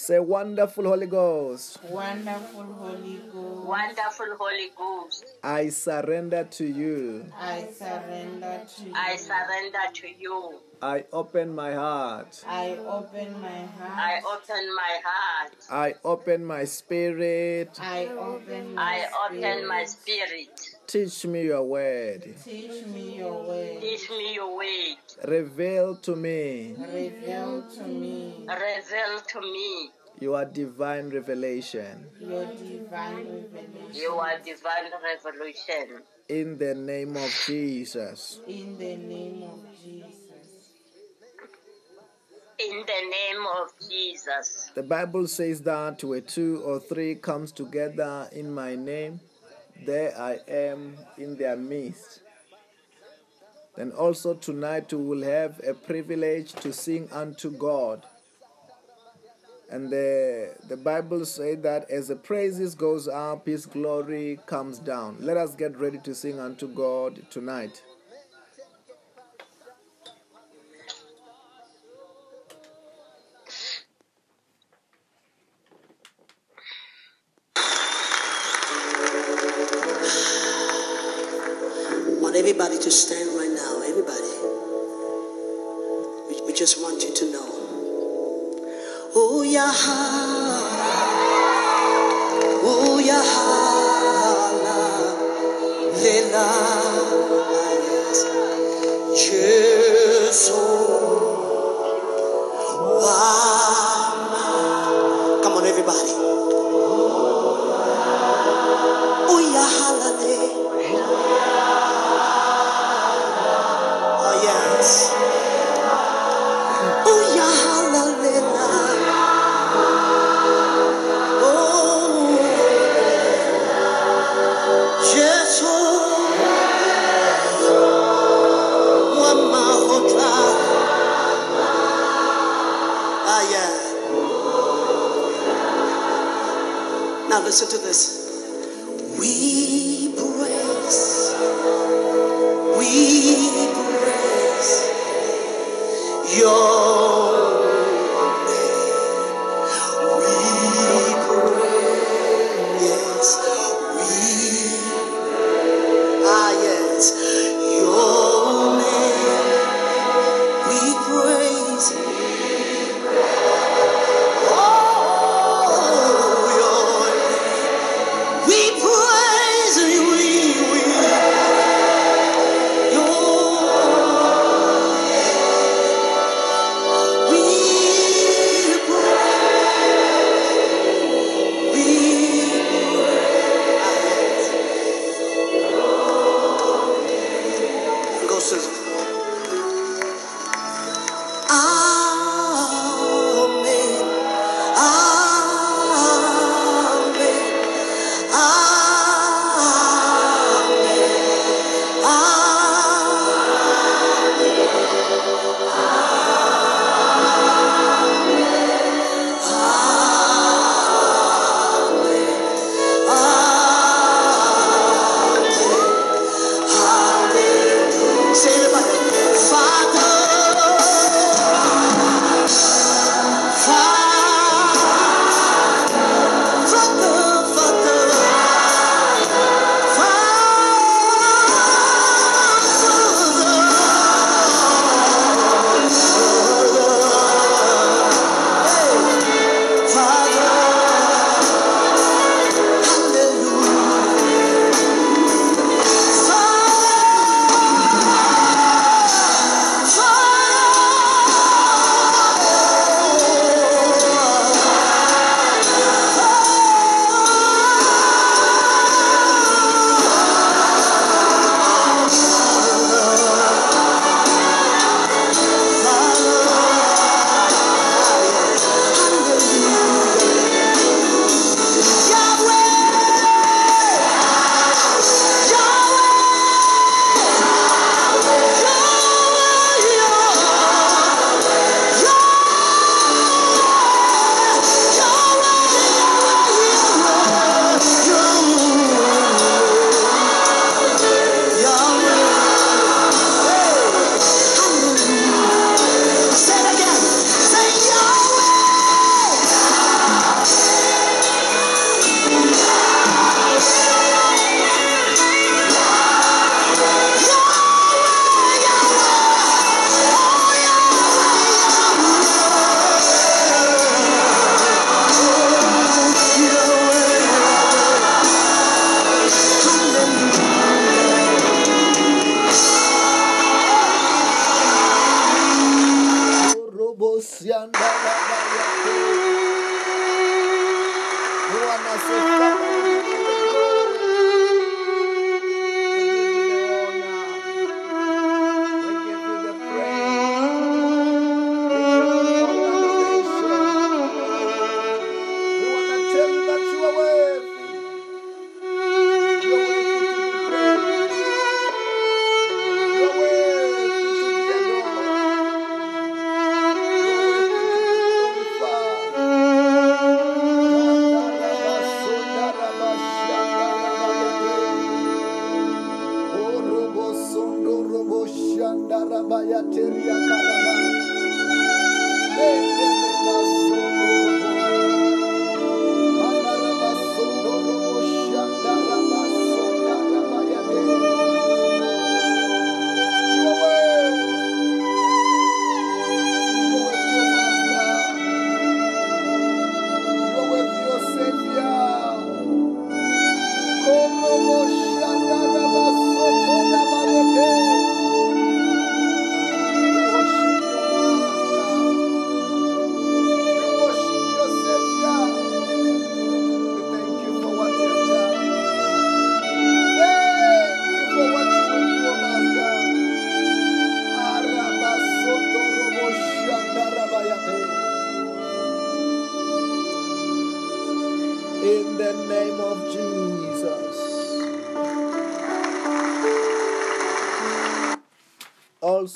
Say, Wonderful Holy Ghost, Wonderful Holy Ghost, Wonderful Holy Ghost, I surrender to you. I surrender to you. I surrender to you. I open my heart. I open my heart. I open my heart. I open my spirit. I open my I open my spirit. Spirit. Teach me your word. Teach me your way. Teach me your way. Reveal to me Reveal to me Reveal to me your divine revelation. your divine revelation. your divine revelation. In the name of Jesus. In the name of Jesus. In the name of Jesus. The Bible says that where two or three comes together in my name, there I am in their midst. Then also tonight we will have a privilege to sing unto God. And the, the Bible says that as the praises goes up, his glory comes down. Let us get ready to sing unto God tonight.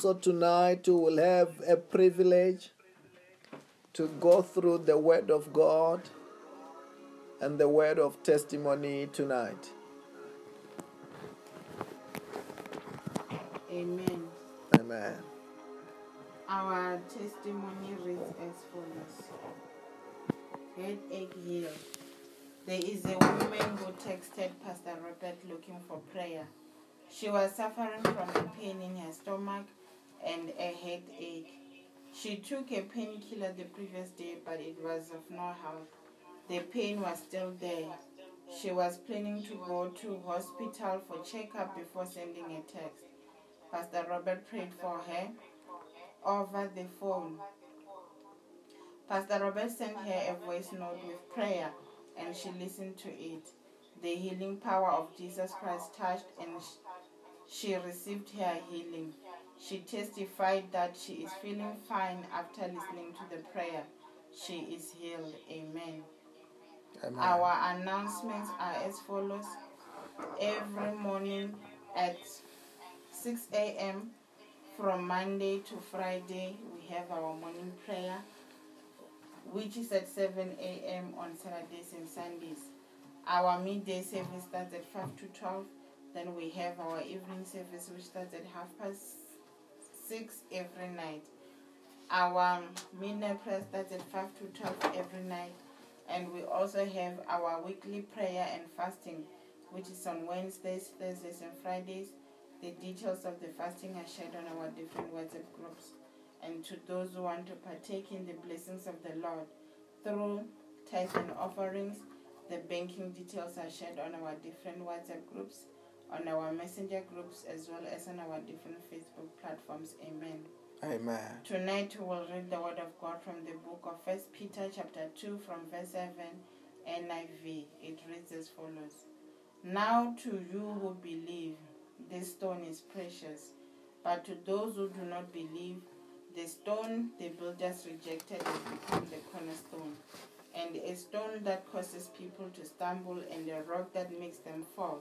Also, tonight we will have a privilege to go through the Word of God and the Word of testimony tonight. Amen. Amen. Our testimony reads as follows Headache healed. There is a woman who texted Pastor Robert looking for prayer. She was suffering from a pain in her stomach and a headache. She took a painkiller the previous day, but it was of no help. The pain was still there. She was planning to go to hospital for checkup before sending a text. Pastor Robert prayed for her over the phone. Pastor Robert sent her a voice note with prayer and she listened to it. The healing power of Jesus Christ touched and she received her healing. She testified that she is feeling fine after listening to the prayer. She is healed. Amen. Amen. Our announcements are as follows. Every morning at 6 a.m. from Monday to Friday, we have our morning prayer, which is at 7 a.m. on Saturdays and Sundays. Our midday service starts at 5 to 12. Then we have our evening service, which starts at half past 6 every night. Our midnight prayer starts at 5 to 12 every night. And we also have our weekly prayer and fasting, which is on Wednesdays, Thursdays, and Fridays. The details of the fasting are shared on our different WhatsApp groups. And to those who want to partake in the blessings of the Lord through tithes and offerings, the banking details are shared on our different WhatsApp groups, on our messenger groups, as well as on our different Facebook platforms. Amen. Amen. Tonight we will read the word of God from the book of First Peter chapter 2 from verse 7 NIV. It reads as follows. Now to you who believe, this stone is precious, but to those who do not believe, the stone the builders rejected has become the cornerstone, and a stone that causes people to stumble, and a rock that makes them fall.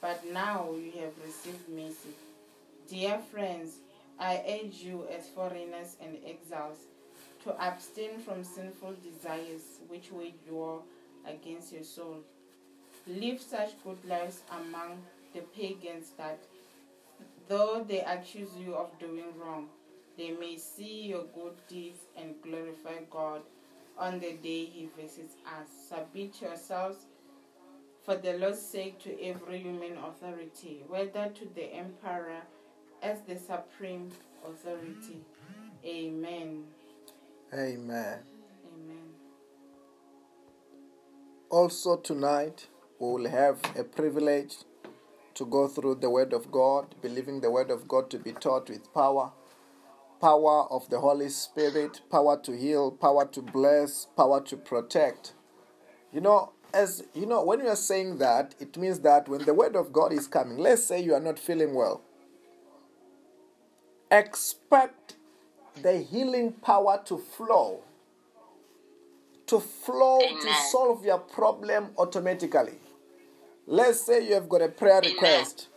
but now you have received mercy. Dear friends, I urge you as foreigners and exiles to abstain from sinful desires which wage war against your soul. Live such good lives among the pagans that, though they accuse you of doing wrong, they may see your good deeds and glorify God on the day He visits us. Submit yourselves for the Lord's sake to every human authority, whether to the emperor as the supreme authority. Amen. Amen. Amen. Also, tonight we will have a privilege to go through the Word of God, believing the Word of God to be taught with power power of the Holy Spirit, power to heal, power to bless, power to protect. You know, as you know, when you are saying that, it means that when the Word of God is coming, let's say you are not feeling well, expect the healing power to flow. To flow to solve your problem automatically. Let's say you have got a prayer Amen. request.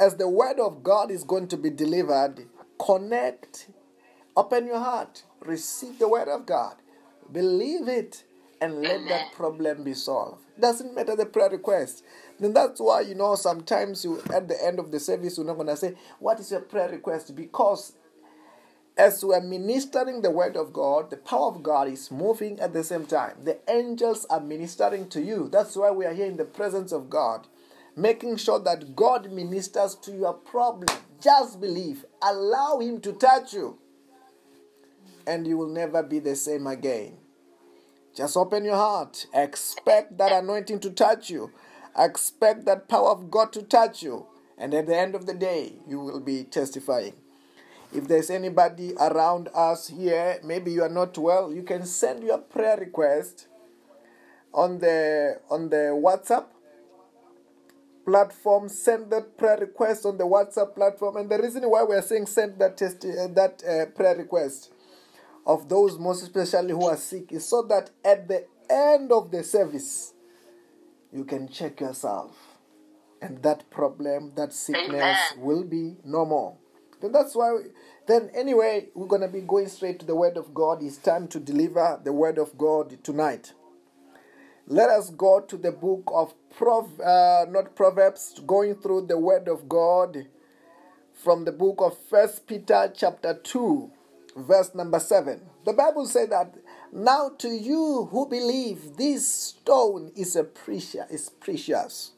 As the word of God is going to be delivered, connect, open your heart, receive the word of God, believe it, and let Amen. that problem be solved. Doesn't matter the prayer request. Then that's why you know sometimes you at the end of the service you're not gonna say, What is your prayer request? Because as we are ministering the word of God, the power of God is moving at the same time. The angels are ministering to you. That's why we are here in the presence of God, making sure that God ministers to your problem. Just believe, allow Him to touch you, and you will never be the same again. Just open your heart, expect that anointing to touch you, expect that power of God to touch you, and at the end of the day, you will be testifying. If there's anybody around us here, maybe you are not well, you can send your prayer request on the on the WhatsApp platform. Send that prayer request on the WhatsApp platform. And the reason why we are saying send that test uh, that uh, prayer request of those most especially who are sick is so that at the end of the service you can check yourself. And that problem that sickness Amen. will be no more. Then that's why we, then anyway we're going to be going straight to the word of god. It's time to deliver the word of god tonight. Let us go to the book of Prov, uh, not proverbs going through the word of god from the book of first peter chapter 2 verse number 7 the bible says that now to you who believe this stone is a precious is precious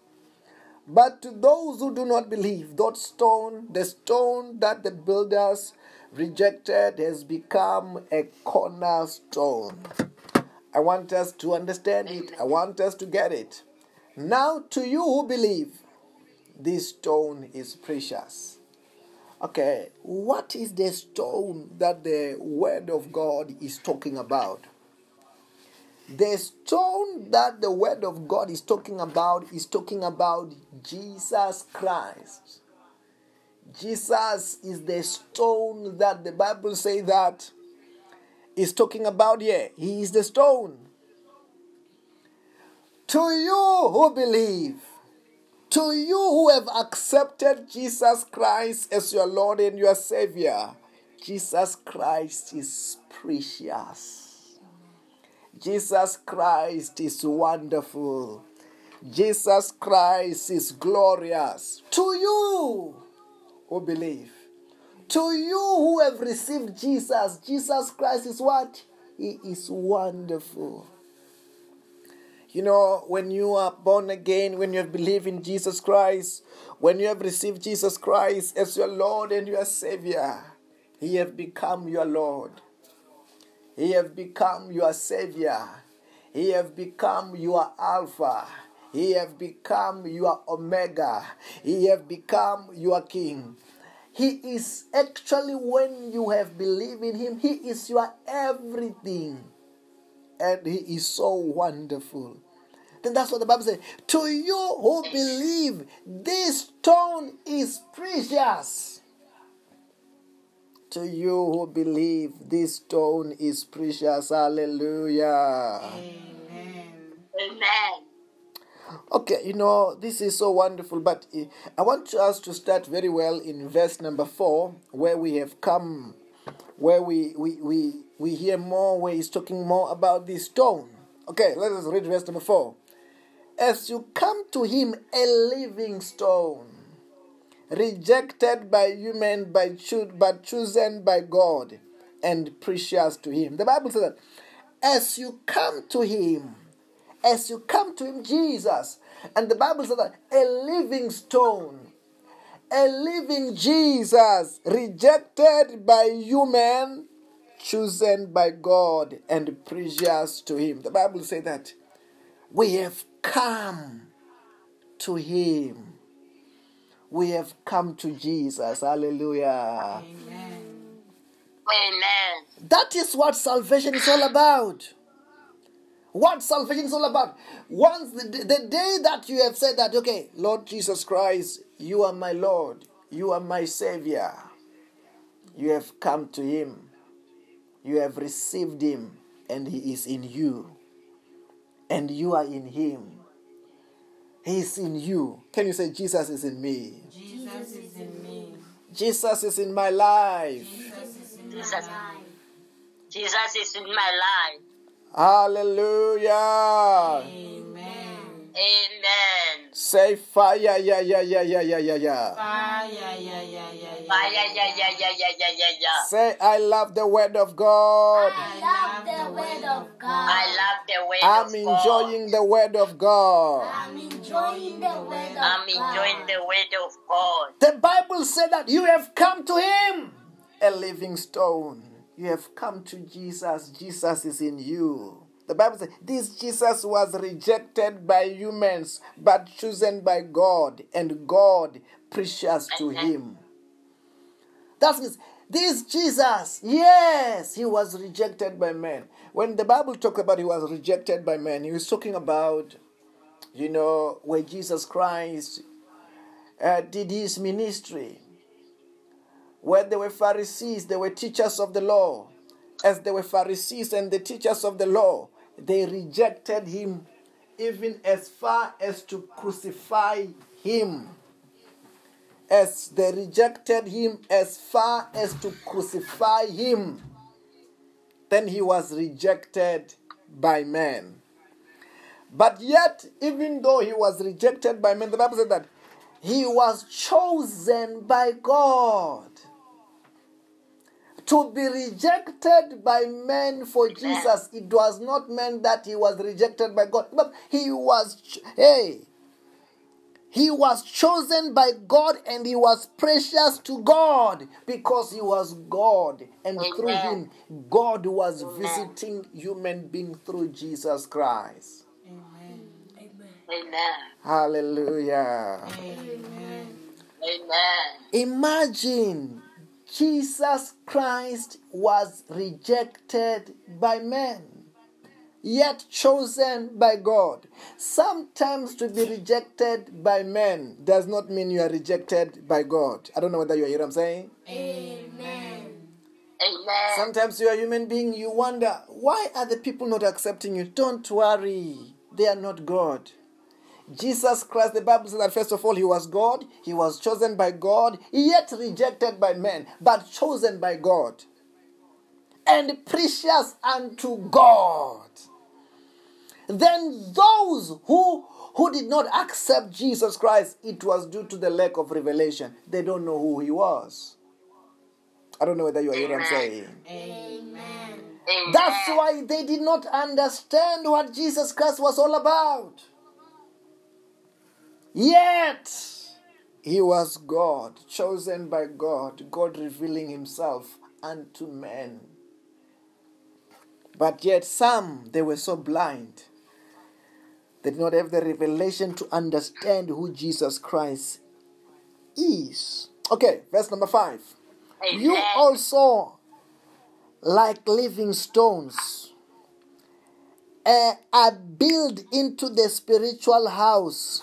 but to those who do not believe, that stone, the stone that the builders rejected, has become a cornerstone. I want us to understand it. I want us to get it. Now, to you who believe, this stone is precious. Okay, what is the stone that the Word of God is talking about? The stone that the Word of God is talking about is talking about Jesus Christ. Jesus is the stone that the Bible says that is talking about here. He is the stone. To you who believe, to you who have accepted Jesus Christ as your Lord and your Savior, Jesus Christ is precious. Jesus Christ is wonderful. Jesus Christ is glorious. To you who believe, to you who have received Jesus, Jesus Christ is what? He is wonderful. You know, when you are born again, when you have believed in Jesus Christ, when you have received Jesus Christ as your Lord and your Savior, He have become your Lord. He have become your Savior. He have become your Alpha. He have become your Omega. He have become your King. He is actually, when you have believed in Him, He is your everything. And He is so wonderful. Then that's what the Bible says. To you who believe, this stone is precious. To you who believe, this stone is precious. Hallelujah. Amen. Amen. Okay, you know, this is so wonderful, but I want us to start very well in verse number 4, where we have come, where we, we, we, we hear more, where he's talking more about this stone. Okay, let us read verse number 4. As you come to him, a living stone, rejected by human, by cho- but chosen by God, and precious to him. The Bible says that as you come to him, as you come to him, Jesus, and the Bible says that a living stone, a living Jesus, rejected by human, chosen by God, and precious to him. The Bible says that we have come to him. We have come to Jesus. Hallelujah. Amen. Amen. That is what salvation is all about. What salvation is all about. Once the, the day that you have said that, okay, Lord Jesus Christ, you are my Lord, you are my Savior, you have come to Him. you have received him and he is in you, and you are in him. He is in you. Can you say, Jesus is in me? Jesus is in me. Jesus is in my life. Jesus is in my life. Jesus is in my life. Hallelujah. Amen. Amen. Say fire, yeah, yeah, yeah, yeah, yeah, yeah, yeah. Fire, yeah, yeah, yeah, yeah. Ah, yeah, yeah, yeah, yeah, yeah, yeah, yeah, yeah. Say, I love the word of God. I love the word of God. I love the word I'm of God. I'm enjoying the word of God. I'm enjoying the word of I'm enjoying the word of God. The Bible said that you have come to him, a living stone. You have come to Jesus. Jesus is in you. The Bible says this Jesus was rejected by humans but chosen by God, and God precious to him. That means this Jesus, yes, he was rejected by men. When the Bible talked about he was rejected by men, he was talking about, you know, where Jesus Christ uh, did his ministry. Where there were Pharisees, there were teachers of the law. As there were Pharisees and the teachers of the law, they rejected him even as far as to crucify him. As they rejected him as far as to crucify him, then he was rejected by men. But yet, even though he was rejected by men, the Bible said that he was chosen by God. To be rejected by men for Jesus, it was not meant that he was rejected by God, but he was, hey, he was chosen by God and he was precious to God because he was God. And through him, God was visiting human being through Jesus Christ. Amen. Amen. Hallelujah. Amen. Amen. Imagine Jesus Christ was rejected by men, yet chosen by God. Sometimes to be rejected by men does not mean you are rejected by God. I don't know whether you hear what I'm saying. Amen. Amen. Sometimes you're a human being, you wonder, why are the people not accepting you? Don't worry, they are not God. Jesus Christ, the Bible says that first of all, he was God, he was chosen by God, yet rejected by men, but chosen by God, and precious unto God. Then those who who did not accept Jesus Christ, it was due to the lack of revelation. They don't know who he was. I don't know whether you hear what I'm saying. Amen. Amen. That's why they did not understand what Jesus Christ was all about. Yet, he was God, chosen by God, God revealing himself unto men. But yet, some, they were so blind. They did not have the revelation to understand who Jesus Christ is. Okay, verse number five. Amen. You also, like living stones, uh, are built into the spiritual house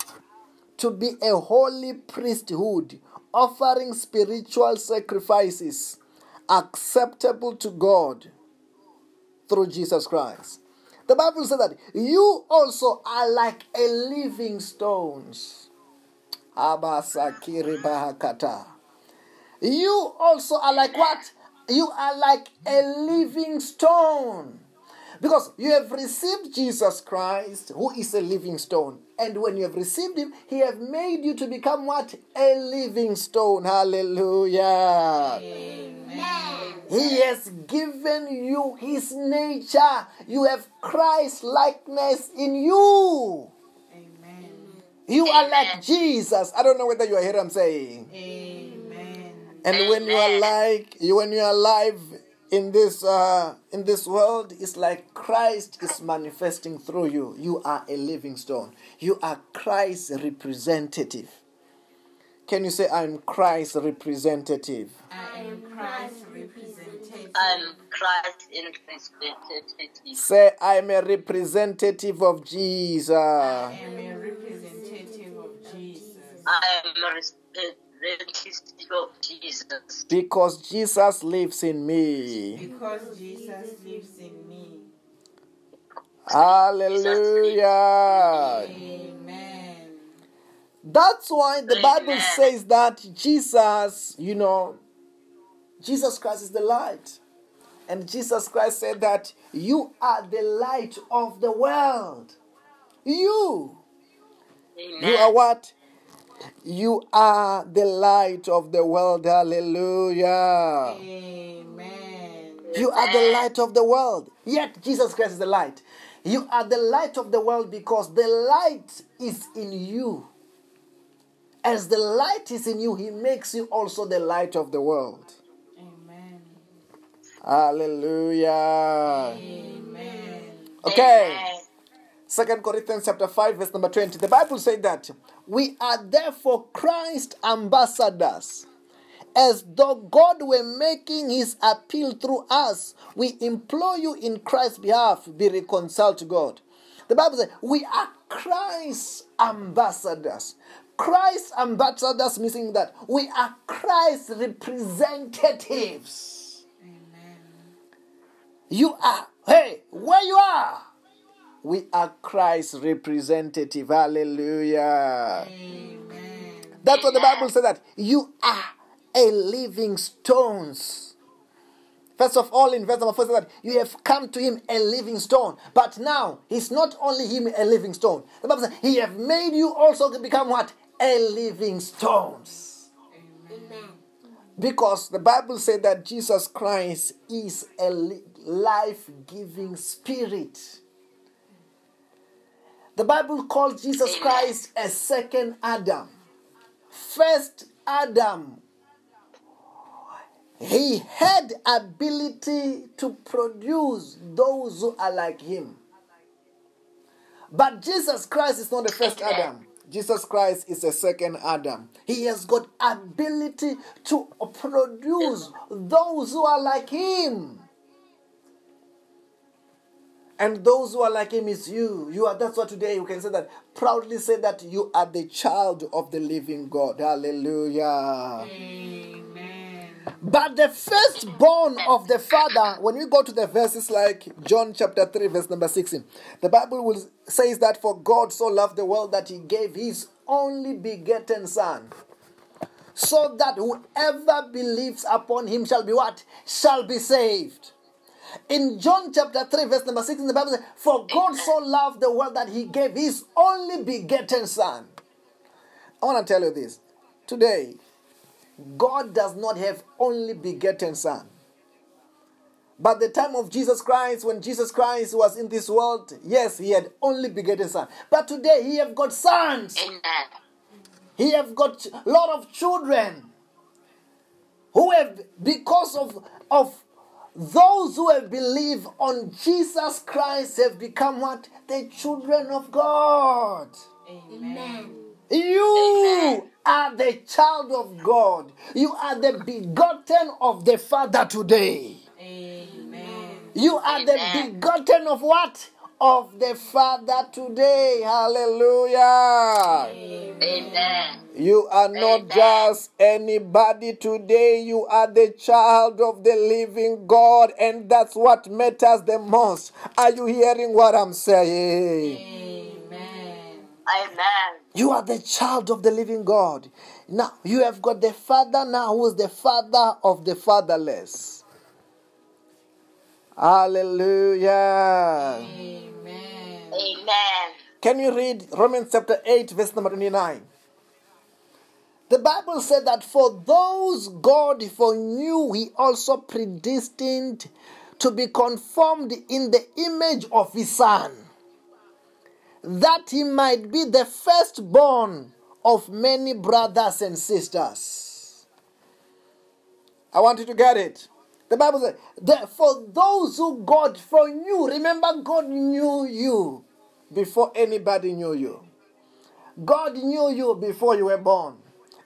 to be a holy priesthood, offering spiritual sacrifices acceptable to God through Jesus Christ. The Bible says that you also are like a living stones. You also are like what? You are like a living stone. Because you have received Jesus Christ, who is a living stone. And when you have received him, he have made you to become what? A living stone. Hallelujah. Amen. He has given you his nature. You have Christ likeness in you. Amen. You are like Jesus. I don't know whether you are hearing what I'm saying. Amen. And when you are like you when you are alive in this uh in this world, it's like Christ is manifesting through you. You are a living stone. You are Christ's representative. Can you say I'm Christ's representative? I am Christ's representative. I'm Christ's representative. Say I'm a representative of Jesus. I am a representative of Jesus. I am a representative of Jesus. Jesus. because Jesus lives in me. Because Jesus lives in me. Hallelujah. Amen. That's why the Bible says that Jesus, you know, Jesus Christ is the light. And Jesus Christ said that you are the light of the world. You. Amen. You are what? You are the light of the world. Hallelujah. Amen. You are the light of the world. Yet Jesus Christ is the light. You are the light of the world because the light is in you. As the light is in you, He makes you also the light of the world. Amen. Hallelujah. Amen. Okay. Amen. Second Corinthians chapter 5, verse number 20. The Bible said that we are therefore Christ ambassadors. As though God were making his appeal through us, we implore you in Christ's behalf, be reconciled to God. The Bible says we are Christ's ambassadors. Christ's ambassadors meaning that we are Christ's representatives. Amen. You are, hey, where you are, we are Christ's representative. Hallelujah. Amen. That's what the Bible says that you are a living stones. First of all, in verse number four, that you have come to him a living stone. But now, he's not only him a living stone. The Bible says he have made you also to become what? A living stones. Amen. Because the Bible said that Jesus Christ is a life giving spirit. The Bible calls Jesus Christ a second Adam. First Adam, he had ability to produce those who are like him. But Jesus Christ is not the first Adam. Jesus Christ is a second Adam. He has got ability to produce those who are like him. And those who are like him is you. You are that's what today you can say that proudly say that you are the child of the living God. Hallelujah. Amen. But the firstborn of the father, when we go to the verses like John chapter 3, verse number 16, the Bible will says that for God so loved the world that he gave his only begotten son. So that whoever believes upon him shall be what? Shall be saved. In John chapter 3, verse number 16, the Bible says, For God so loved the world that he gave his only begotten son. I want to tell you this. Today, God does not have only begotten son. But the time of Jesus Christ, when Jesus Christ was in this world, yes, he had only begotten son. But today he have got sons. Amen. He have got a lot of children who have, because of, of those who have believed on Jesus Christ, have become what? The children of God. Amen. You are the child of God. You are the begotten of the Father today. Amen. You are the begotten of what? Of the Father today. Hallelujah. Amen. You are not Amen. just anybody today. You are the child of the living God, and that's what matters the most. Are you hearing what I'm saying? Amen. Amen. You are the child of the living God. Now, you have got the Father now who is the Father of the fatherless. Hallelujah. Amen. Amen. Can you read Romans chapter 8, verse number 29? The Bible said that for those God foreknew, He also predestined to be conformed in the image of His Son, that He might be the firstborn of many brothers and sisters. I want you to get it. The Bible says, that for those who God foreknew, remember, God knew you before anybody knew you. God knew you before you were born.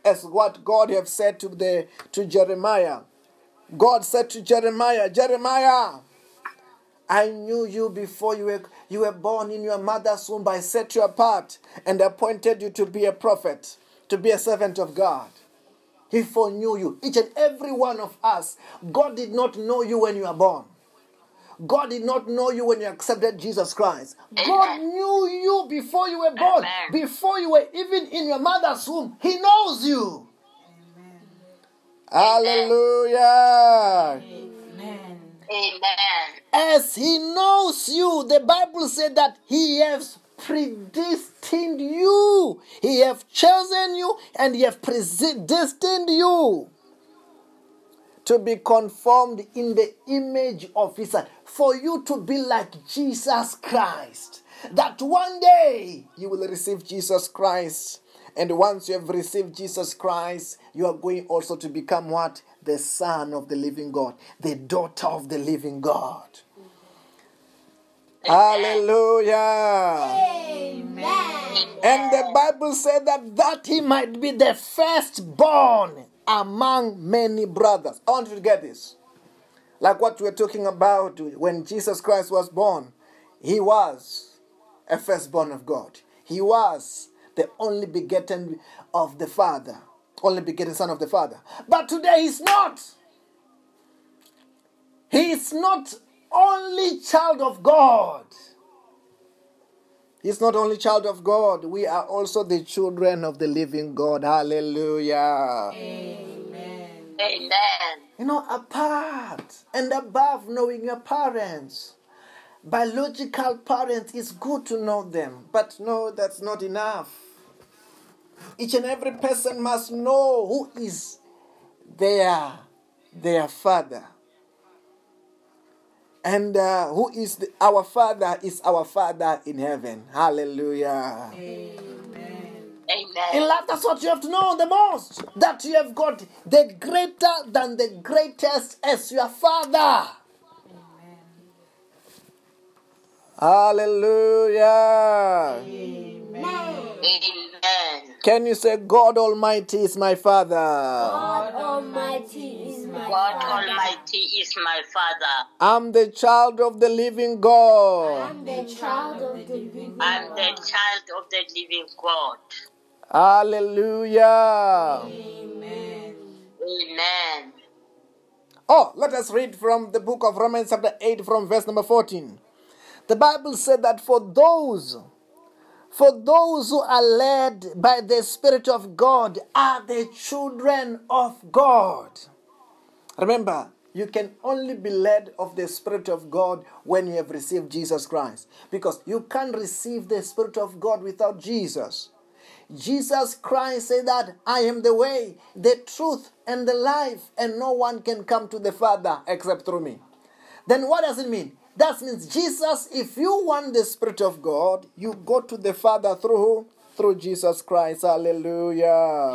As what God have said to the to Jeremiah. God said to Jeremiah, Jeremiah, I knew you before you were you were born in your mother's womb. I set you apart and appointed you to be a prophet, to be a servant of God. He foreknew you. Each and every one of us. God did not know you when you were born. God did not know you when you accepted Jesus Christ. God knew you before you were born, Amen. before you were even in your mother's womb. He knows you. Hallelujah. Amen. Amen. As he knows you, the Bible said that he has predestined you. He have chosen you and he have predestined you to be conformed in the image of his son. For you to be like Jesus Christ. That one day you will receive Jesus Christ. And once you have received Jesus Christ, you are going also to become what? The son of the living God, the daughter of the living God. Hallelujah. Amen. And the Bible said that that he might be the firstborn among many brothers. I want you to get this. Like what we were talking about when Jesus Christ was born, he was a firstborn of God. He was the only begotten of the Father, only begotten Son of the Father. But today he's not. He is not only child of God. He's not only child of God, we are also the children of the living God. Hallelujah. Amen. Amen. You know, apart and above knowing your parents, biological parents, it's good to know them, but no, that's not enough. Each and every person must know who is their, their father. And uh, who is the, our father is our father in heaven. Hallelujah. Amen. Amen. In life, that's what you have to know the most. That you have got the greater than the greatest as your father. Hallelujah. Amen. Can you say, God Almighty is my father? God Almighty is my God Father. Almighty is my Father. I'm the child of the living God. I'm the child of the living God. I'm the child of the living God. Hallelujah. Amen. Amen. Oh, let us read from the book of Romans, chapter 8, from verse number 14. The Bible said that for those for those who are led by the Spirit of God are the children of God. Remember, you can only be led of the Spirit of God when you have received Jesus Christ. Because you can't receive the Spirit of God without Jesus. Jesus Christ said that I am the way, the truth, and the life, and no one can come to the Father except through me. Then what does it mean? That means Jesus, if you want the Spirit of God, you go to the Father through who? Through Jesus Christ. Hallelujah.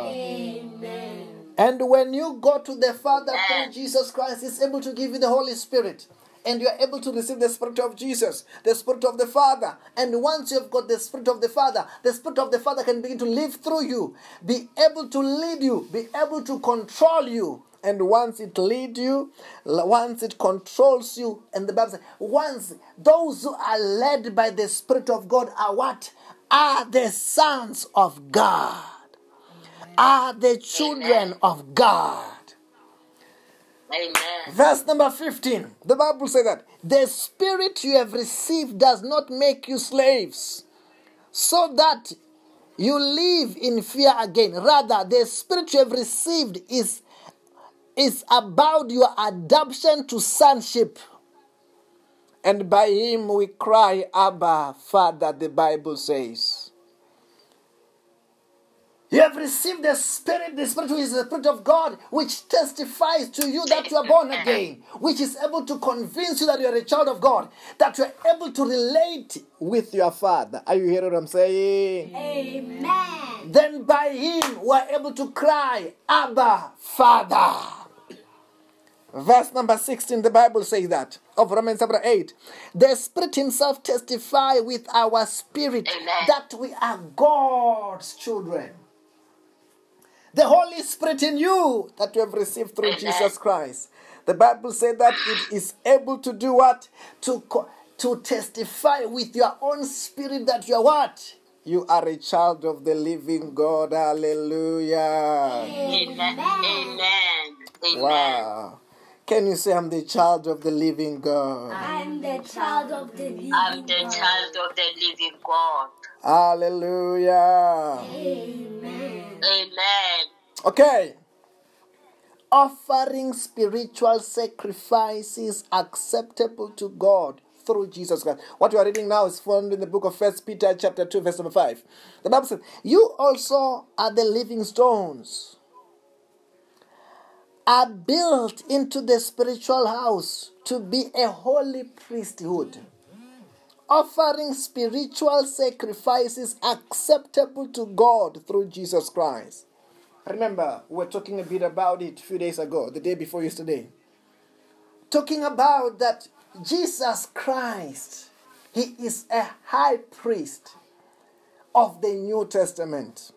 Amen. And when you go to the Father through Jesus Christ, He's able to give you the Holy Spirit. And you are able to receive the Spirit of Jesus, the Spirit of the Father. And once you've got the Spirit of the Father, the Spirit of the Father can begin to live through you, be able to lead you, be able to control you. And once it leads you, once it controls you, and the Bible says, once those who are led by the Spirit of God are what? Are the sons of God are the children of God. Amen. Verse number 15. The Bible says that the spirit you have received does not make you slaves, so that you live in fear again. Rather, the spirit you have received is, is about your adoption to sonship. And by him we cry, Abba, Father, the Bible says. You have received the Spirit, the Spirit is the Spirit of God, which testifies to you that you are born again, which is able to convince you that you are a child of God, that you are able to relate with your Father. Are you hearing what I'm saying? Amen. Then by Him we are able to cry, Abba, Father. Verse number 16, the Bible says that of Romans chapter 8. The Spirit Himself testify with our spirit Amen. that we are God's children. The Holy Spirit in you that you have received through Amen. Jesus Christ. The Bible said that it is able to do what? To, co- to testify with your own spirit that you are what? You are a child of the living God. Hallelujah. Amen. Amen. Amen. Wow. Can you say, I'm the child of the living God? I'm the child of the living I'm the God. child of the living God. Hallelujah. Amen. Amen. Okay. Offering spiritual sacrifices acceptable to God through Jesus Christ. What we are reading now is found in the book of First Peter, chapter 2, verse number 5. The Bible says, You also are the living stones, are built into the spiritual house to be a holy priesthood, offering spiritual sacrifices acceptable to God through Jesus Christ. Remember, we were talking a bit about it a few days ago, the day before yesterday. Talking about that Jesus Christ, He is a high priest of the New Testament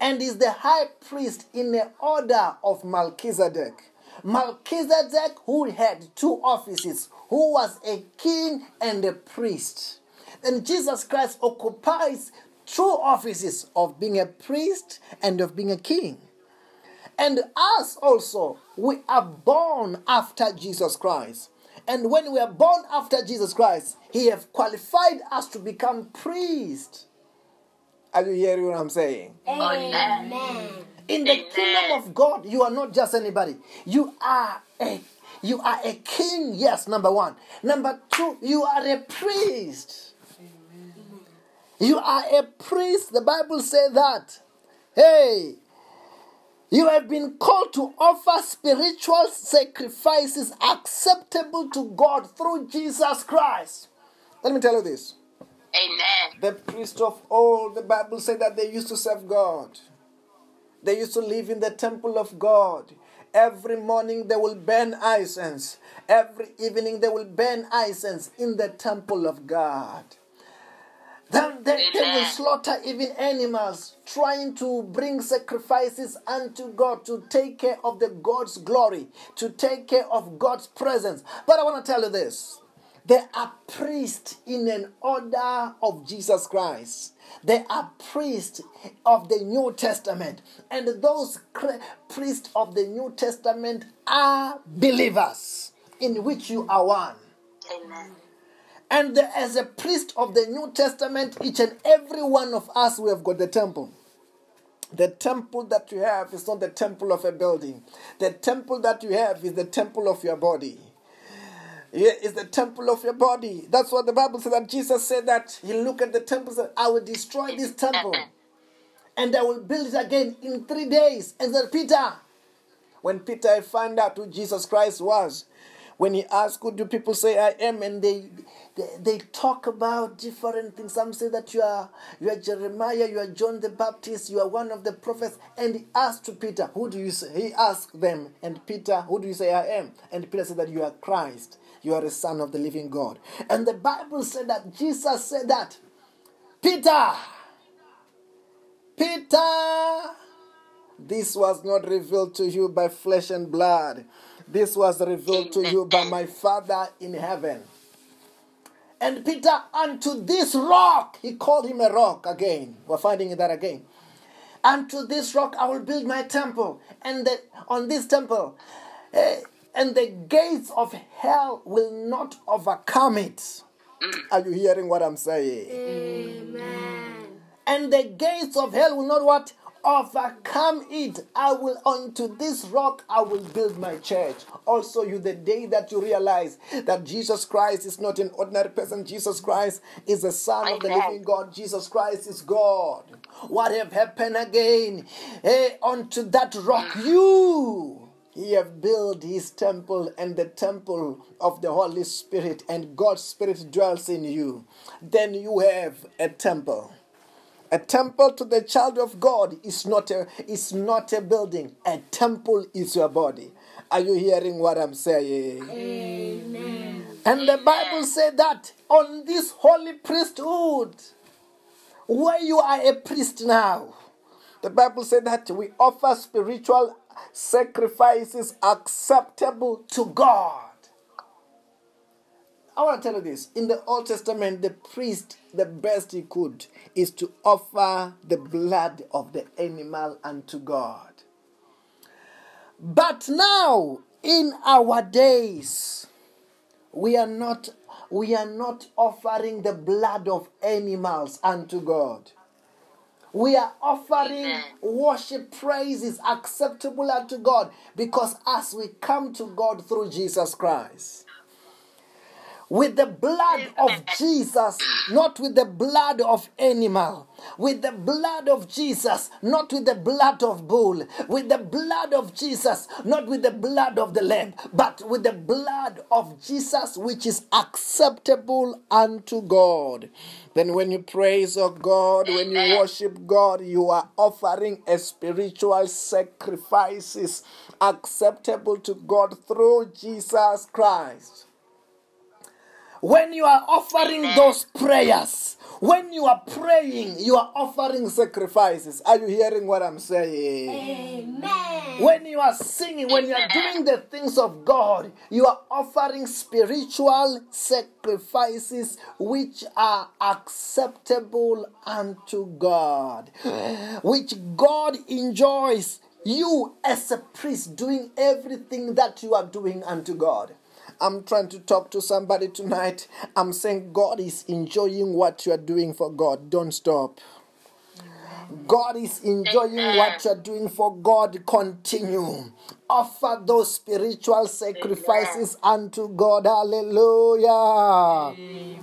and is the high priest in the order of Melchizedek. Melchizedek, who had two offices, who was a king and a priest. And Jesus Christ occupies two offices of being a priest and of being a king. And us also, we are born after Jesus Christ. And when we are born after Jesus Christ, He have qualified us to become priests. Are you hearing what I'm saying? Amen. In the Amen. kingdom of God, you are not just anybody. You are a you are a king, yes, number one. Number two, you are a priest. You are a priest. The Bible says that. Hey, you have been called to offer spiritual sacrifices acceptable to God through Jesus Christ. Let me tell you this. Amen. The priest of old, the Bible said that they used to serve God. They used to live in the temple of God. Every morning they will burn incense. Every evening they will burn incense in the temple of God. Then they, they will slaughter even animals, trying to bring sacrifices unto God to take care of the God's glory, to take care of God's presence. But I want to tell you this. They are priests in an order of Jesus Christ. They are priests of the New Testament. And those priests of the New Testament are believers, in which you are one. Amen. And as a priest of the New Testament, each and every one of us, we have got the temple. The temple that you have is not the temple of a building. The temple that you have is the temple of your body. Yeah, it's the temple of your body. That's what the Bible said that Jesus said that he looked at the temple and said, I will destroy this temple and I will build it again in three days. And said, Peter, when Peter found out who Jesus Christ was, when he asked, Who do people say I am? And they, they they talk about different things. Some say that you are you are Jeremiah, you are John the Baptist, you are one of the prophets. And he asked to Peter, Who do you say? He asked them, and Peter, Who do you say I am? And Peter said that you are Christ, you are a son of the living God. And the Bible said that Jesus said that, Peter, Peter, this was not revealed to you by flesh and blood. This was revealed to you by my Father in heaven. And Peter, unto this rock, he called him a rock again. We're finding that again. Unto this rock I will build my temple, and the, on this temple, eh, and the gates of hell will not overcome it. Are you hearing what I'm saying? Amen. and the gates of hell will not what? Overcome it. I will unto this rock i will build my church. Also you the day that you realize that jesus christ is not an ordinary person jesus christ is the son of the living god. Jesus christ is god. What have happened again? Hey unto that rock mm. you he have built his temple and the temple of the Holy Spirit, and God's Spirit dwells in you. Then you have a temple. A temple to the child of God is not a is not a building. A temple is your body. Are you hearing what I'm saying? Amen. And the Bible said that on this holy priesthood, where you are a priest now, the Bible said that we offer spiritual sacrifices acceptable to God. I want to tell you this. In the Old Testament, the priest, the best he could, is to offer the blood of the animal unto God. But now, in our days, we are not we are not offering the blood of animals unto God. We are offering Amen. worship praises acceptable unto God because as we come to God through Jesus Christ, with the blood of Jesus, not with the blood of animal, with the blood of Jesus, not with the blood of bull, with the blood of Jesus, not with the blood of the lamb, but with the blood of Jesus, which is acceptable unto God. Then, when you praise oh God, when you worship God, you are offering a spiritual sacrifices acceptable to God through Jesus Christ. When you are offering those prayers, when you are praying, you are offering sacrifices. Are you hearing what I'm saying? Amen. When you are singing, when you are doing the things of God, you are offering spiritual sacrifices which are acceptable unto God, which God enjoys. You, as a priest, doing everything that you are doing unto God. I'm trying to talk to somebody tonight. I'm saying God is enjoying what you are doing for God. Don't stop. God is enjoying what you're doing for God. Continue. Offer those spiritual sacrifices unto God. Hallelujah. Amen.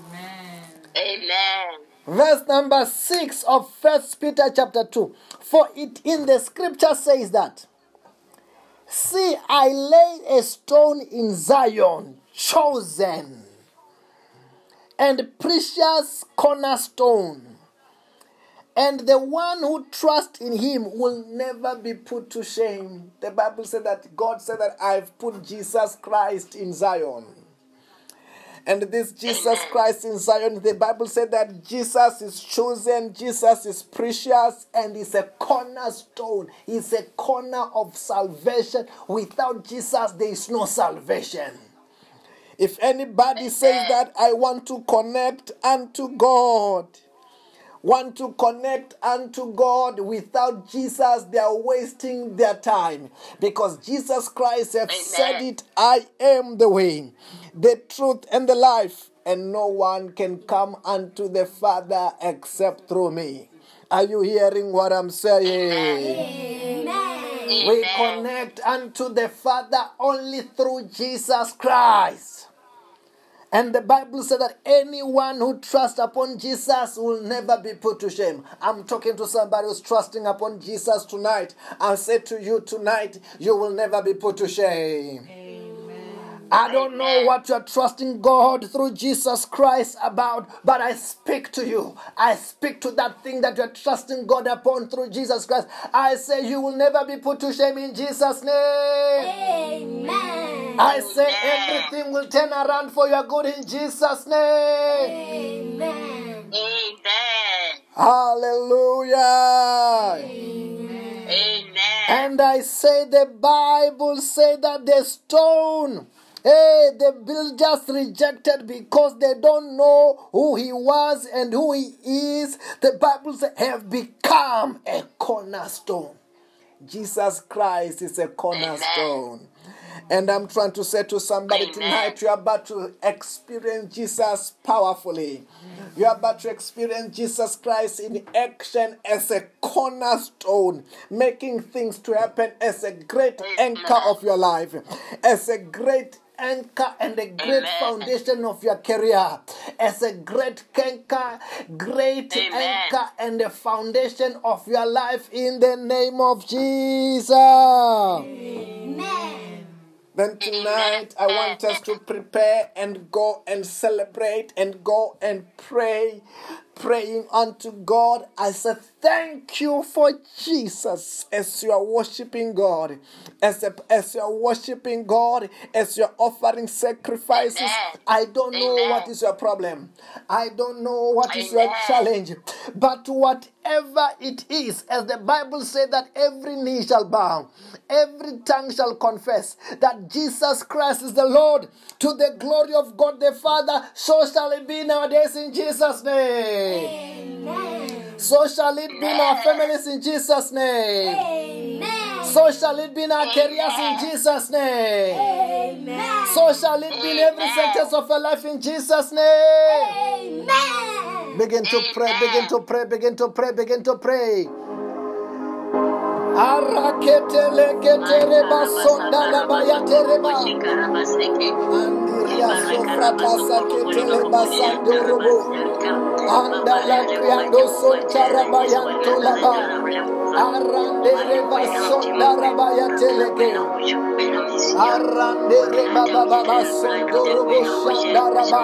Amen. Verse number 6 of First Peter chapter 2. For it in the scripture says that, See, I lay a stone in Zion, chosen and precious cornerstone. And the one who trusts in him will never be put to shame. The Bible said that God said that I've put Jesus Christ in Zion. And this Jesus Christ in Zion, the Bible said that Jesus is chosen, Jesus is precious, and is a cornerstone. He's a corner of salvation. Without Jesus, there is no salvation. If anybody says that I want to connect unto God, want to connect unto God without Jesus, they are wasting their time because Jesus Christ has said it I am the way, the truth, and the life, and no one can come unto the Father except through me. Are you hearing what I'm saying? Amen. We connect unto the Father only through Jesus Christ. And the Bible said that anyone who trusts upon Jesus will never be put to shame. I'm talking to somebody who's trusting upon Jesus tonight. I say to you tonight, you will never be put to shame. I don't know what you're trusting God through Jesus Christ about, but I speak to you. I speak to that thing that you're trusting God upon through Jesus Christ. I say you will never be put to shame in Jesus' name. Amen. I say Amen. everything will turn around for your good in Jesus' name. Amen. Amen. Hallelujah. Amen. And I say the Bible say that the stone, hey, the builders rejected because they don't know who he was and who he is. The Bible says have become a cornerstone. Jesus Christ is a cornerstone. And I'm trying to say to somebody Amen. tonight, you're about to experience Jesus powerfully. You're about to experience Jesus Christ in action as a cornerstone, making things to happen as a great anchor of your life, as a great anchor and a great Amen. foundation of your career, as a great anchor, great Amen. anchor and a foundation of your life in the name of Jesus. Amen. Then tonight, I want us to prepare and go and celebrate and go and pray. Praying unto God. I say, Thank you for Jesus as you are worshiping God, as, as you are worshiping God, as you are offering sacrifices. Amen. I don't know what is your problem. I don't know what is your challenge. But whatever it is, as the Bible said that every knee shall bow, every tongue shall confess that Jesus Christ is the Lord to the glory of God the Father, so shall it be nowadays in Jesus' name. Amen. So shall it be in our families in Jesus' name. Amen. So shall it be in our careers in Jesus' name. Amen. So shall it be in every sectors of our life in Jesus' name. Amen. Begin to pray, begin to pray, begin to pray, begin to pray. Arakete lekete reba sonda la bayate reba. Andiria sofra pasa kete leba sando robo. Anda la criando sonda rabayanto laba. Arande reba sonda rabayate leke. Arande reba baba basando robo sonda raba.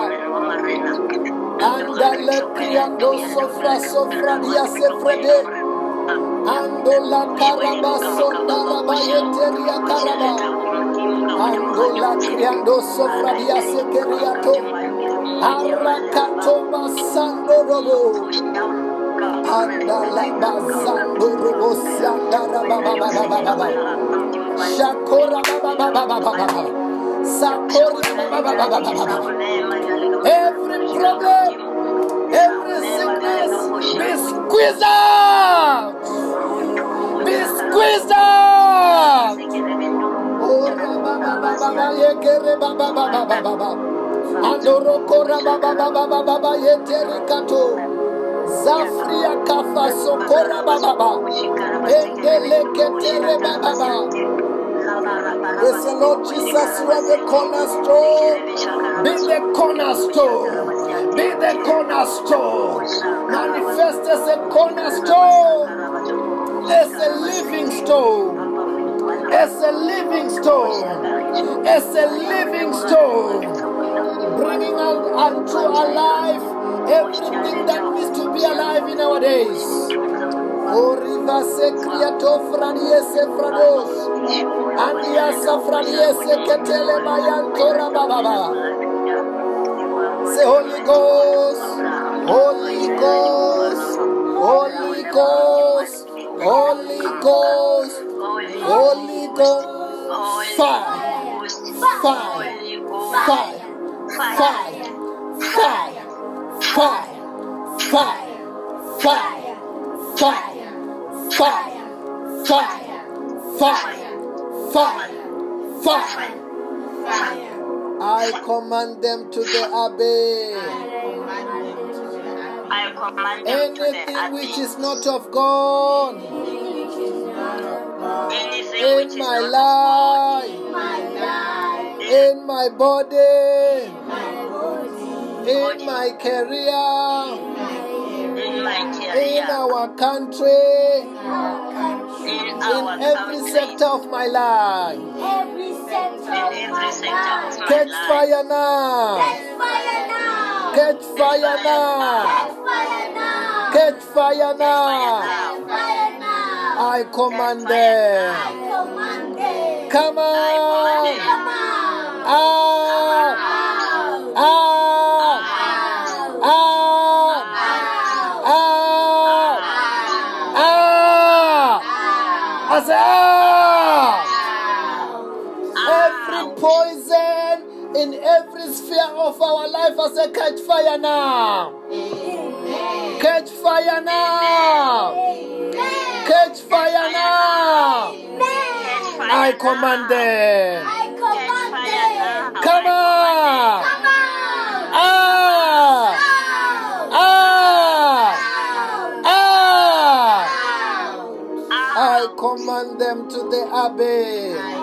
Anda le criando sofra sofra dia se frede. Andola karaba sondaraba yeteria karaba. Andola kriando sofra dia sekeriato. Arakato basando robo. Andala basando robo sandara baba baba baba baba. Shakora baba baba baba baba. Sakora baba baba baba baba. Every problem, every sickness, be squeezed out. Be squeezed out. Oh, baba baba baba baba baba baba baba. Kora baba baba baba baba yetere kato. Zafria kafa sokora baba baba. Endele ketere baba baba. We say, Lord Jesus, you are the cornerstone. Be the cornerstone. Be the cornerstone. Manifest as a cornerstone. As a living stone. As a living stone. As a living stone. Bringing out unto life everything that needs to be alive in our days. Oriva se kriato franie se franos. Andia sa franie se ketele mayantora bababa. Se Holy Ghost, Holy Ghost. to the abbey. Anything which is not of God in my life, in my body, in my career, in our country, in every sector of my life every sector of my sector of life. my Catch life. fire now! Catch fire now! Catch fire now! Catch fire now! Catch fire now! Catch fire now! I command I command them. Come on! Come on! Ah. Life, I say catch fire now! Amen. Catch fire now! Amen. Catch fire now! I command them. I command them. Come on! Come on! Ah! Ah! Ah! I command them to the abbey.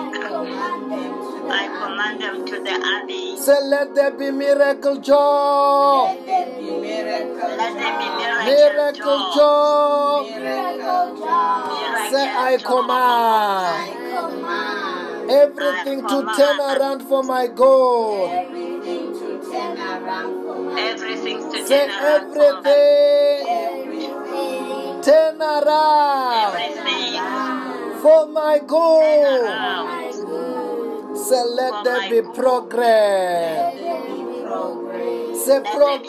I command them to the abbey. Say, let there be miracle joy. Let there be Miracle. Let there be Miracle miracle joy. miracle joy. Say, I command I command everything to turn around for my good. everything to turn around for my Everything to Say turn around for my everything everything. turn around everything. for my Turn around. Say let there be progress. Let there be progress. Say Let there be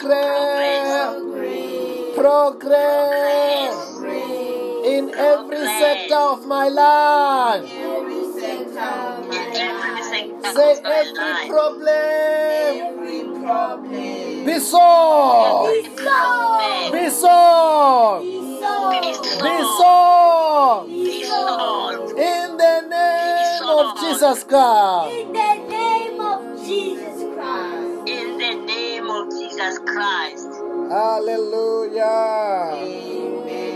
progress. Progress. In every sector of my life. Every sector of my In every sector Say of my every life. problem every problem. Be. Amen. Be solved. Be solved. Be solved. In the name of Jesus Christ. In the name of Jesus Christ. In the name of Jesus Christ. Hallelujah. Amen.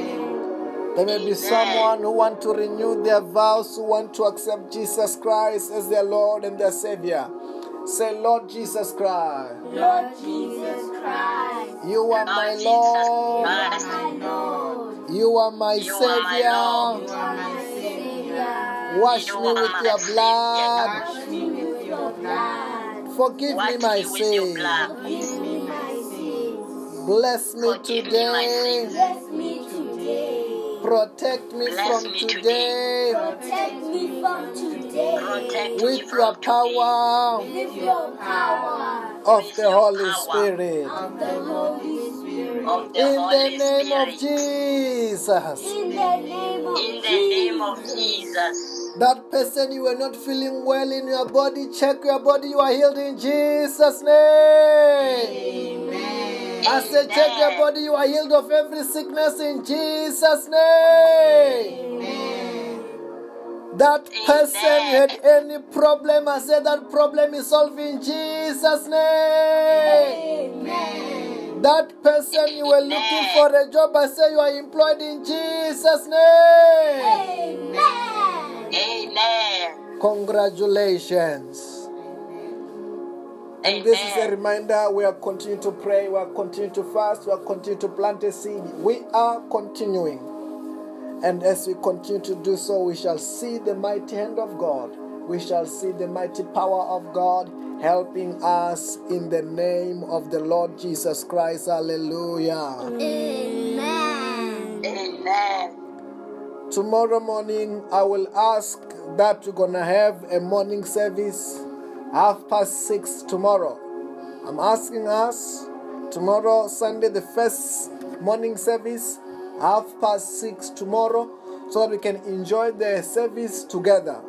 There may be someone who want to renew their vows, who want to accept Jesus Christ as their Lord and their Savior. Say, Lord Jesus Christ, Lord Jesus Christ. you are my Lord Jesus Lord, Christ. You are my You are my Savior. You are my Savior. Wash You me with your Savior. blood. Wash me with your blood. Forgive me Wash my me sins. blood. Forgive me my sins. Bless me Forgive today. sins. Bless me today. Protect me Bless from me today Protect me from today. Protect with your from power your power. of the Holy. Spirit. The Holy Spirit. of the In the Holy name of Jesus. In the name of In the name of Jesus. Jesus. That person you were not feeling well in your body, check your body, you are healed in Jesus' name. Amen. I said, check your body, you are healed of every sickness in Jesus' name. Amen. That person Amen. had any problem, I said that problem is solved in Jesus' name. Amen. That person you were looking for a job, I say you are employed in Jesus' name. Amen. Amen. Congratulations. And this is a reminder we are continuing to pray, we are continuing to fast, we are continuing to plant a seed. We are continuing. And as we continue to do so, we shall see the mighty hand of God. We shall see the mighty power of God helping us in the name of the Lord Jesus Christ. Hallelujah. Amen. Amen. Tomorrow morning, I will ask that we're gonna have a morning service half past six tomorrow. I'm asking us tomorrow, Sunday, the first morning service, half past six tomorrow, so that we can enjoy the service together.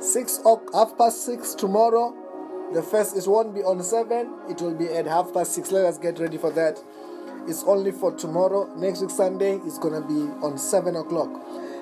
Six o'clock, half past six tomorrow. The first it won't be on seven, it will be at half past six. Let us get ready for that. It's only for tomorrow. Next week Sunday is gonna be on seven o'clock.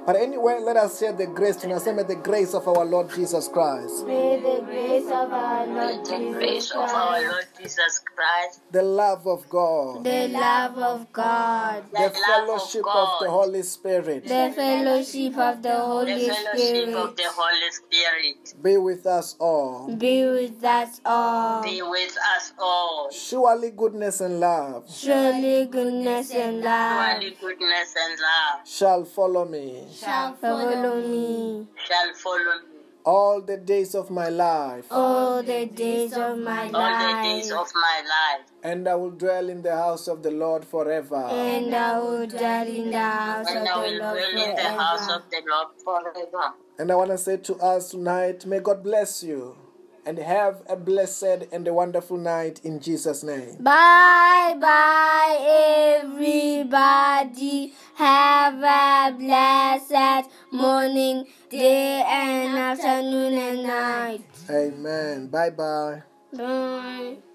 But anyway, let us share the grace tonight. Say, may the grace of our Lord Jesus Christ, May the grace of our Lord Jesus grace of our Christ, Lord Jesus Christ, the love of God, the love of God, the the fellowship of of the Holy Spirit. The fellowship of the Holy the Holy fellowship of Spirit. The Holy Spirit. Be with us all. be with us all. be with us all. Surely goodness and love Surely goodness and love Surely goodness and love shall follow me. shall follow me. Shall follow me all the days of my life, all the days of my life. all the days of my life, and I will dwell in the house of the Lord forever. and I will dwell in the house of I the will Lord dwell in the house of the Lord forever. And I want to say to us tonight, may God bless you and have a blessed and a wonderful night in Jesus' name. Bye bye, everybody. Have a blessed morning, day, and afternoon and night. Amen. Bye bye. Bye.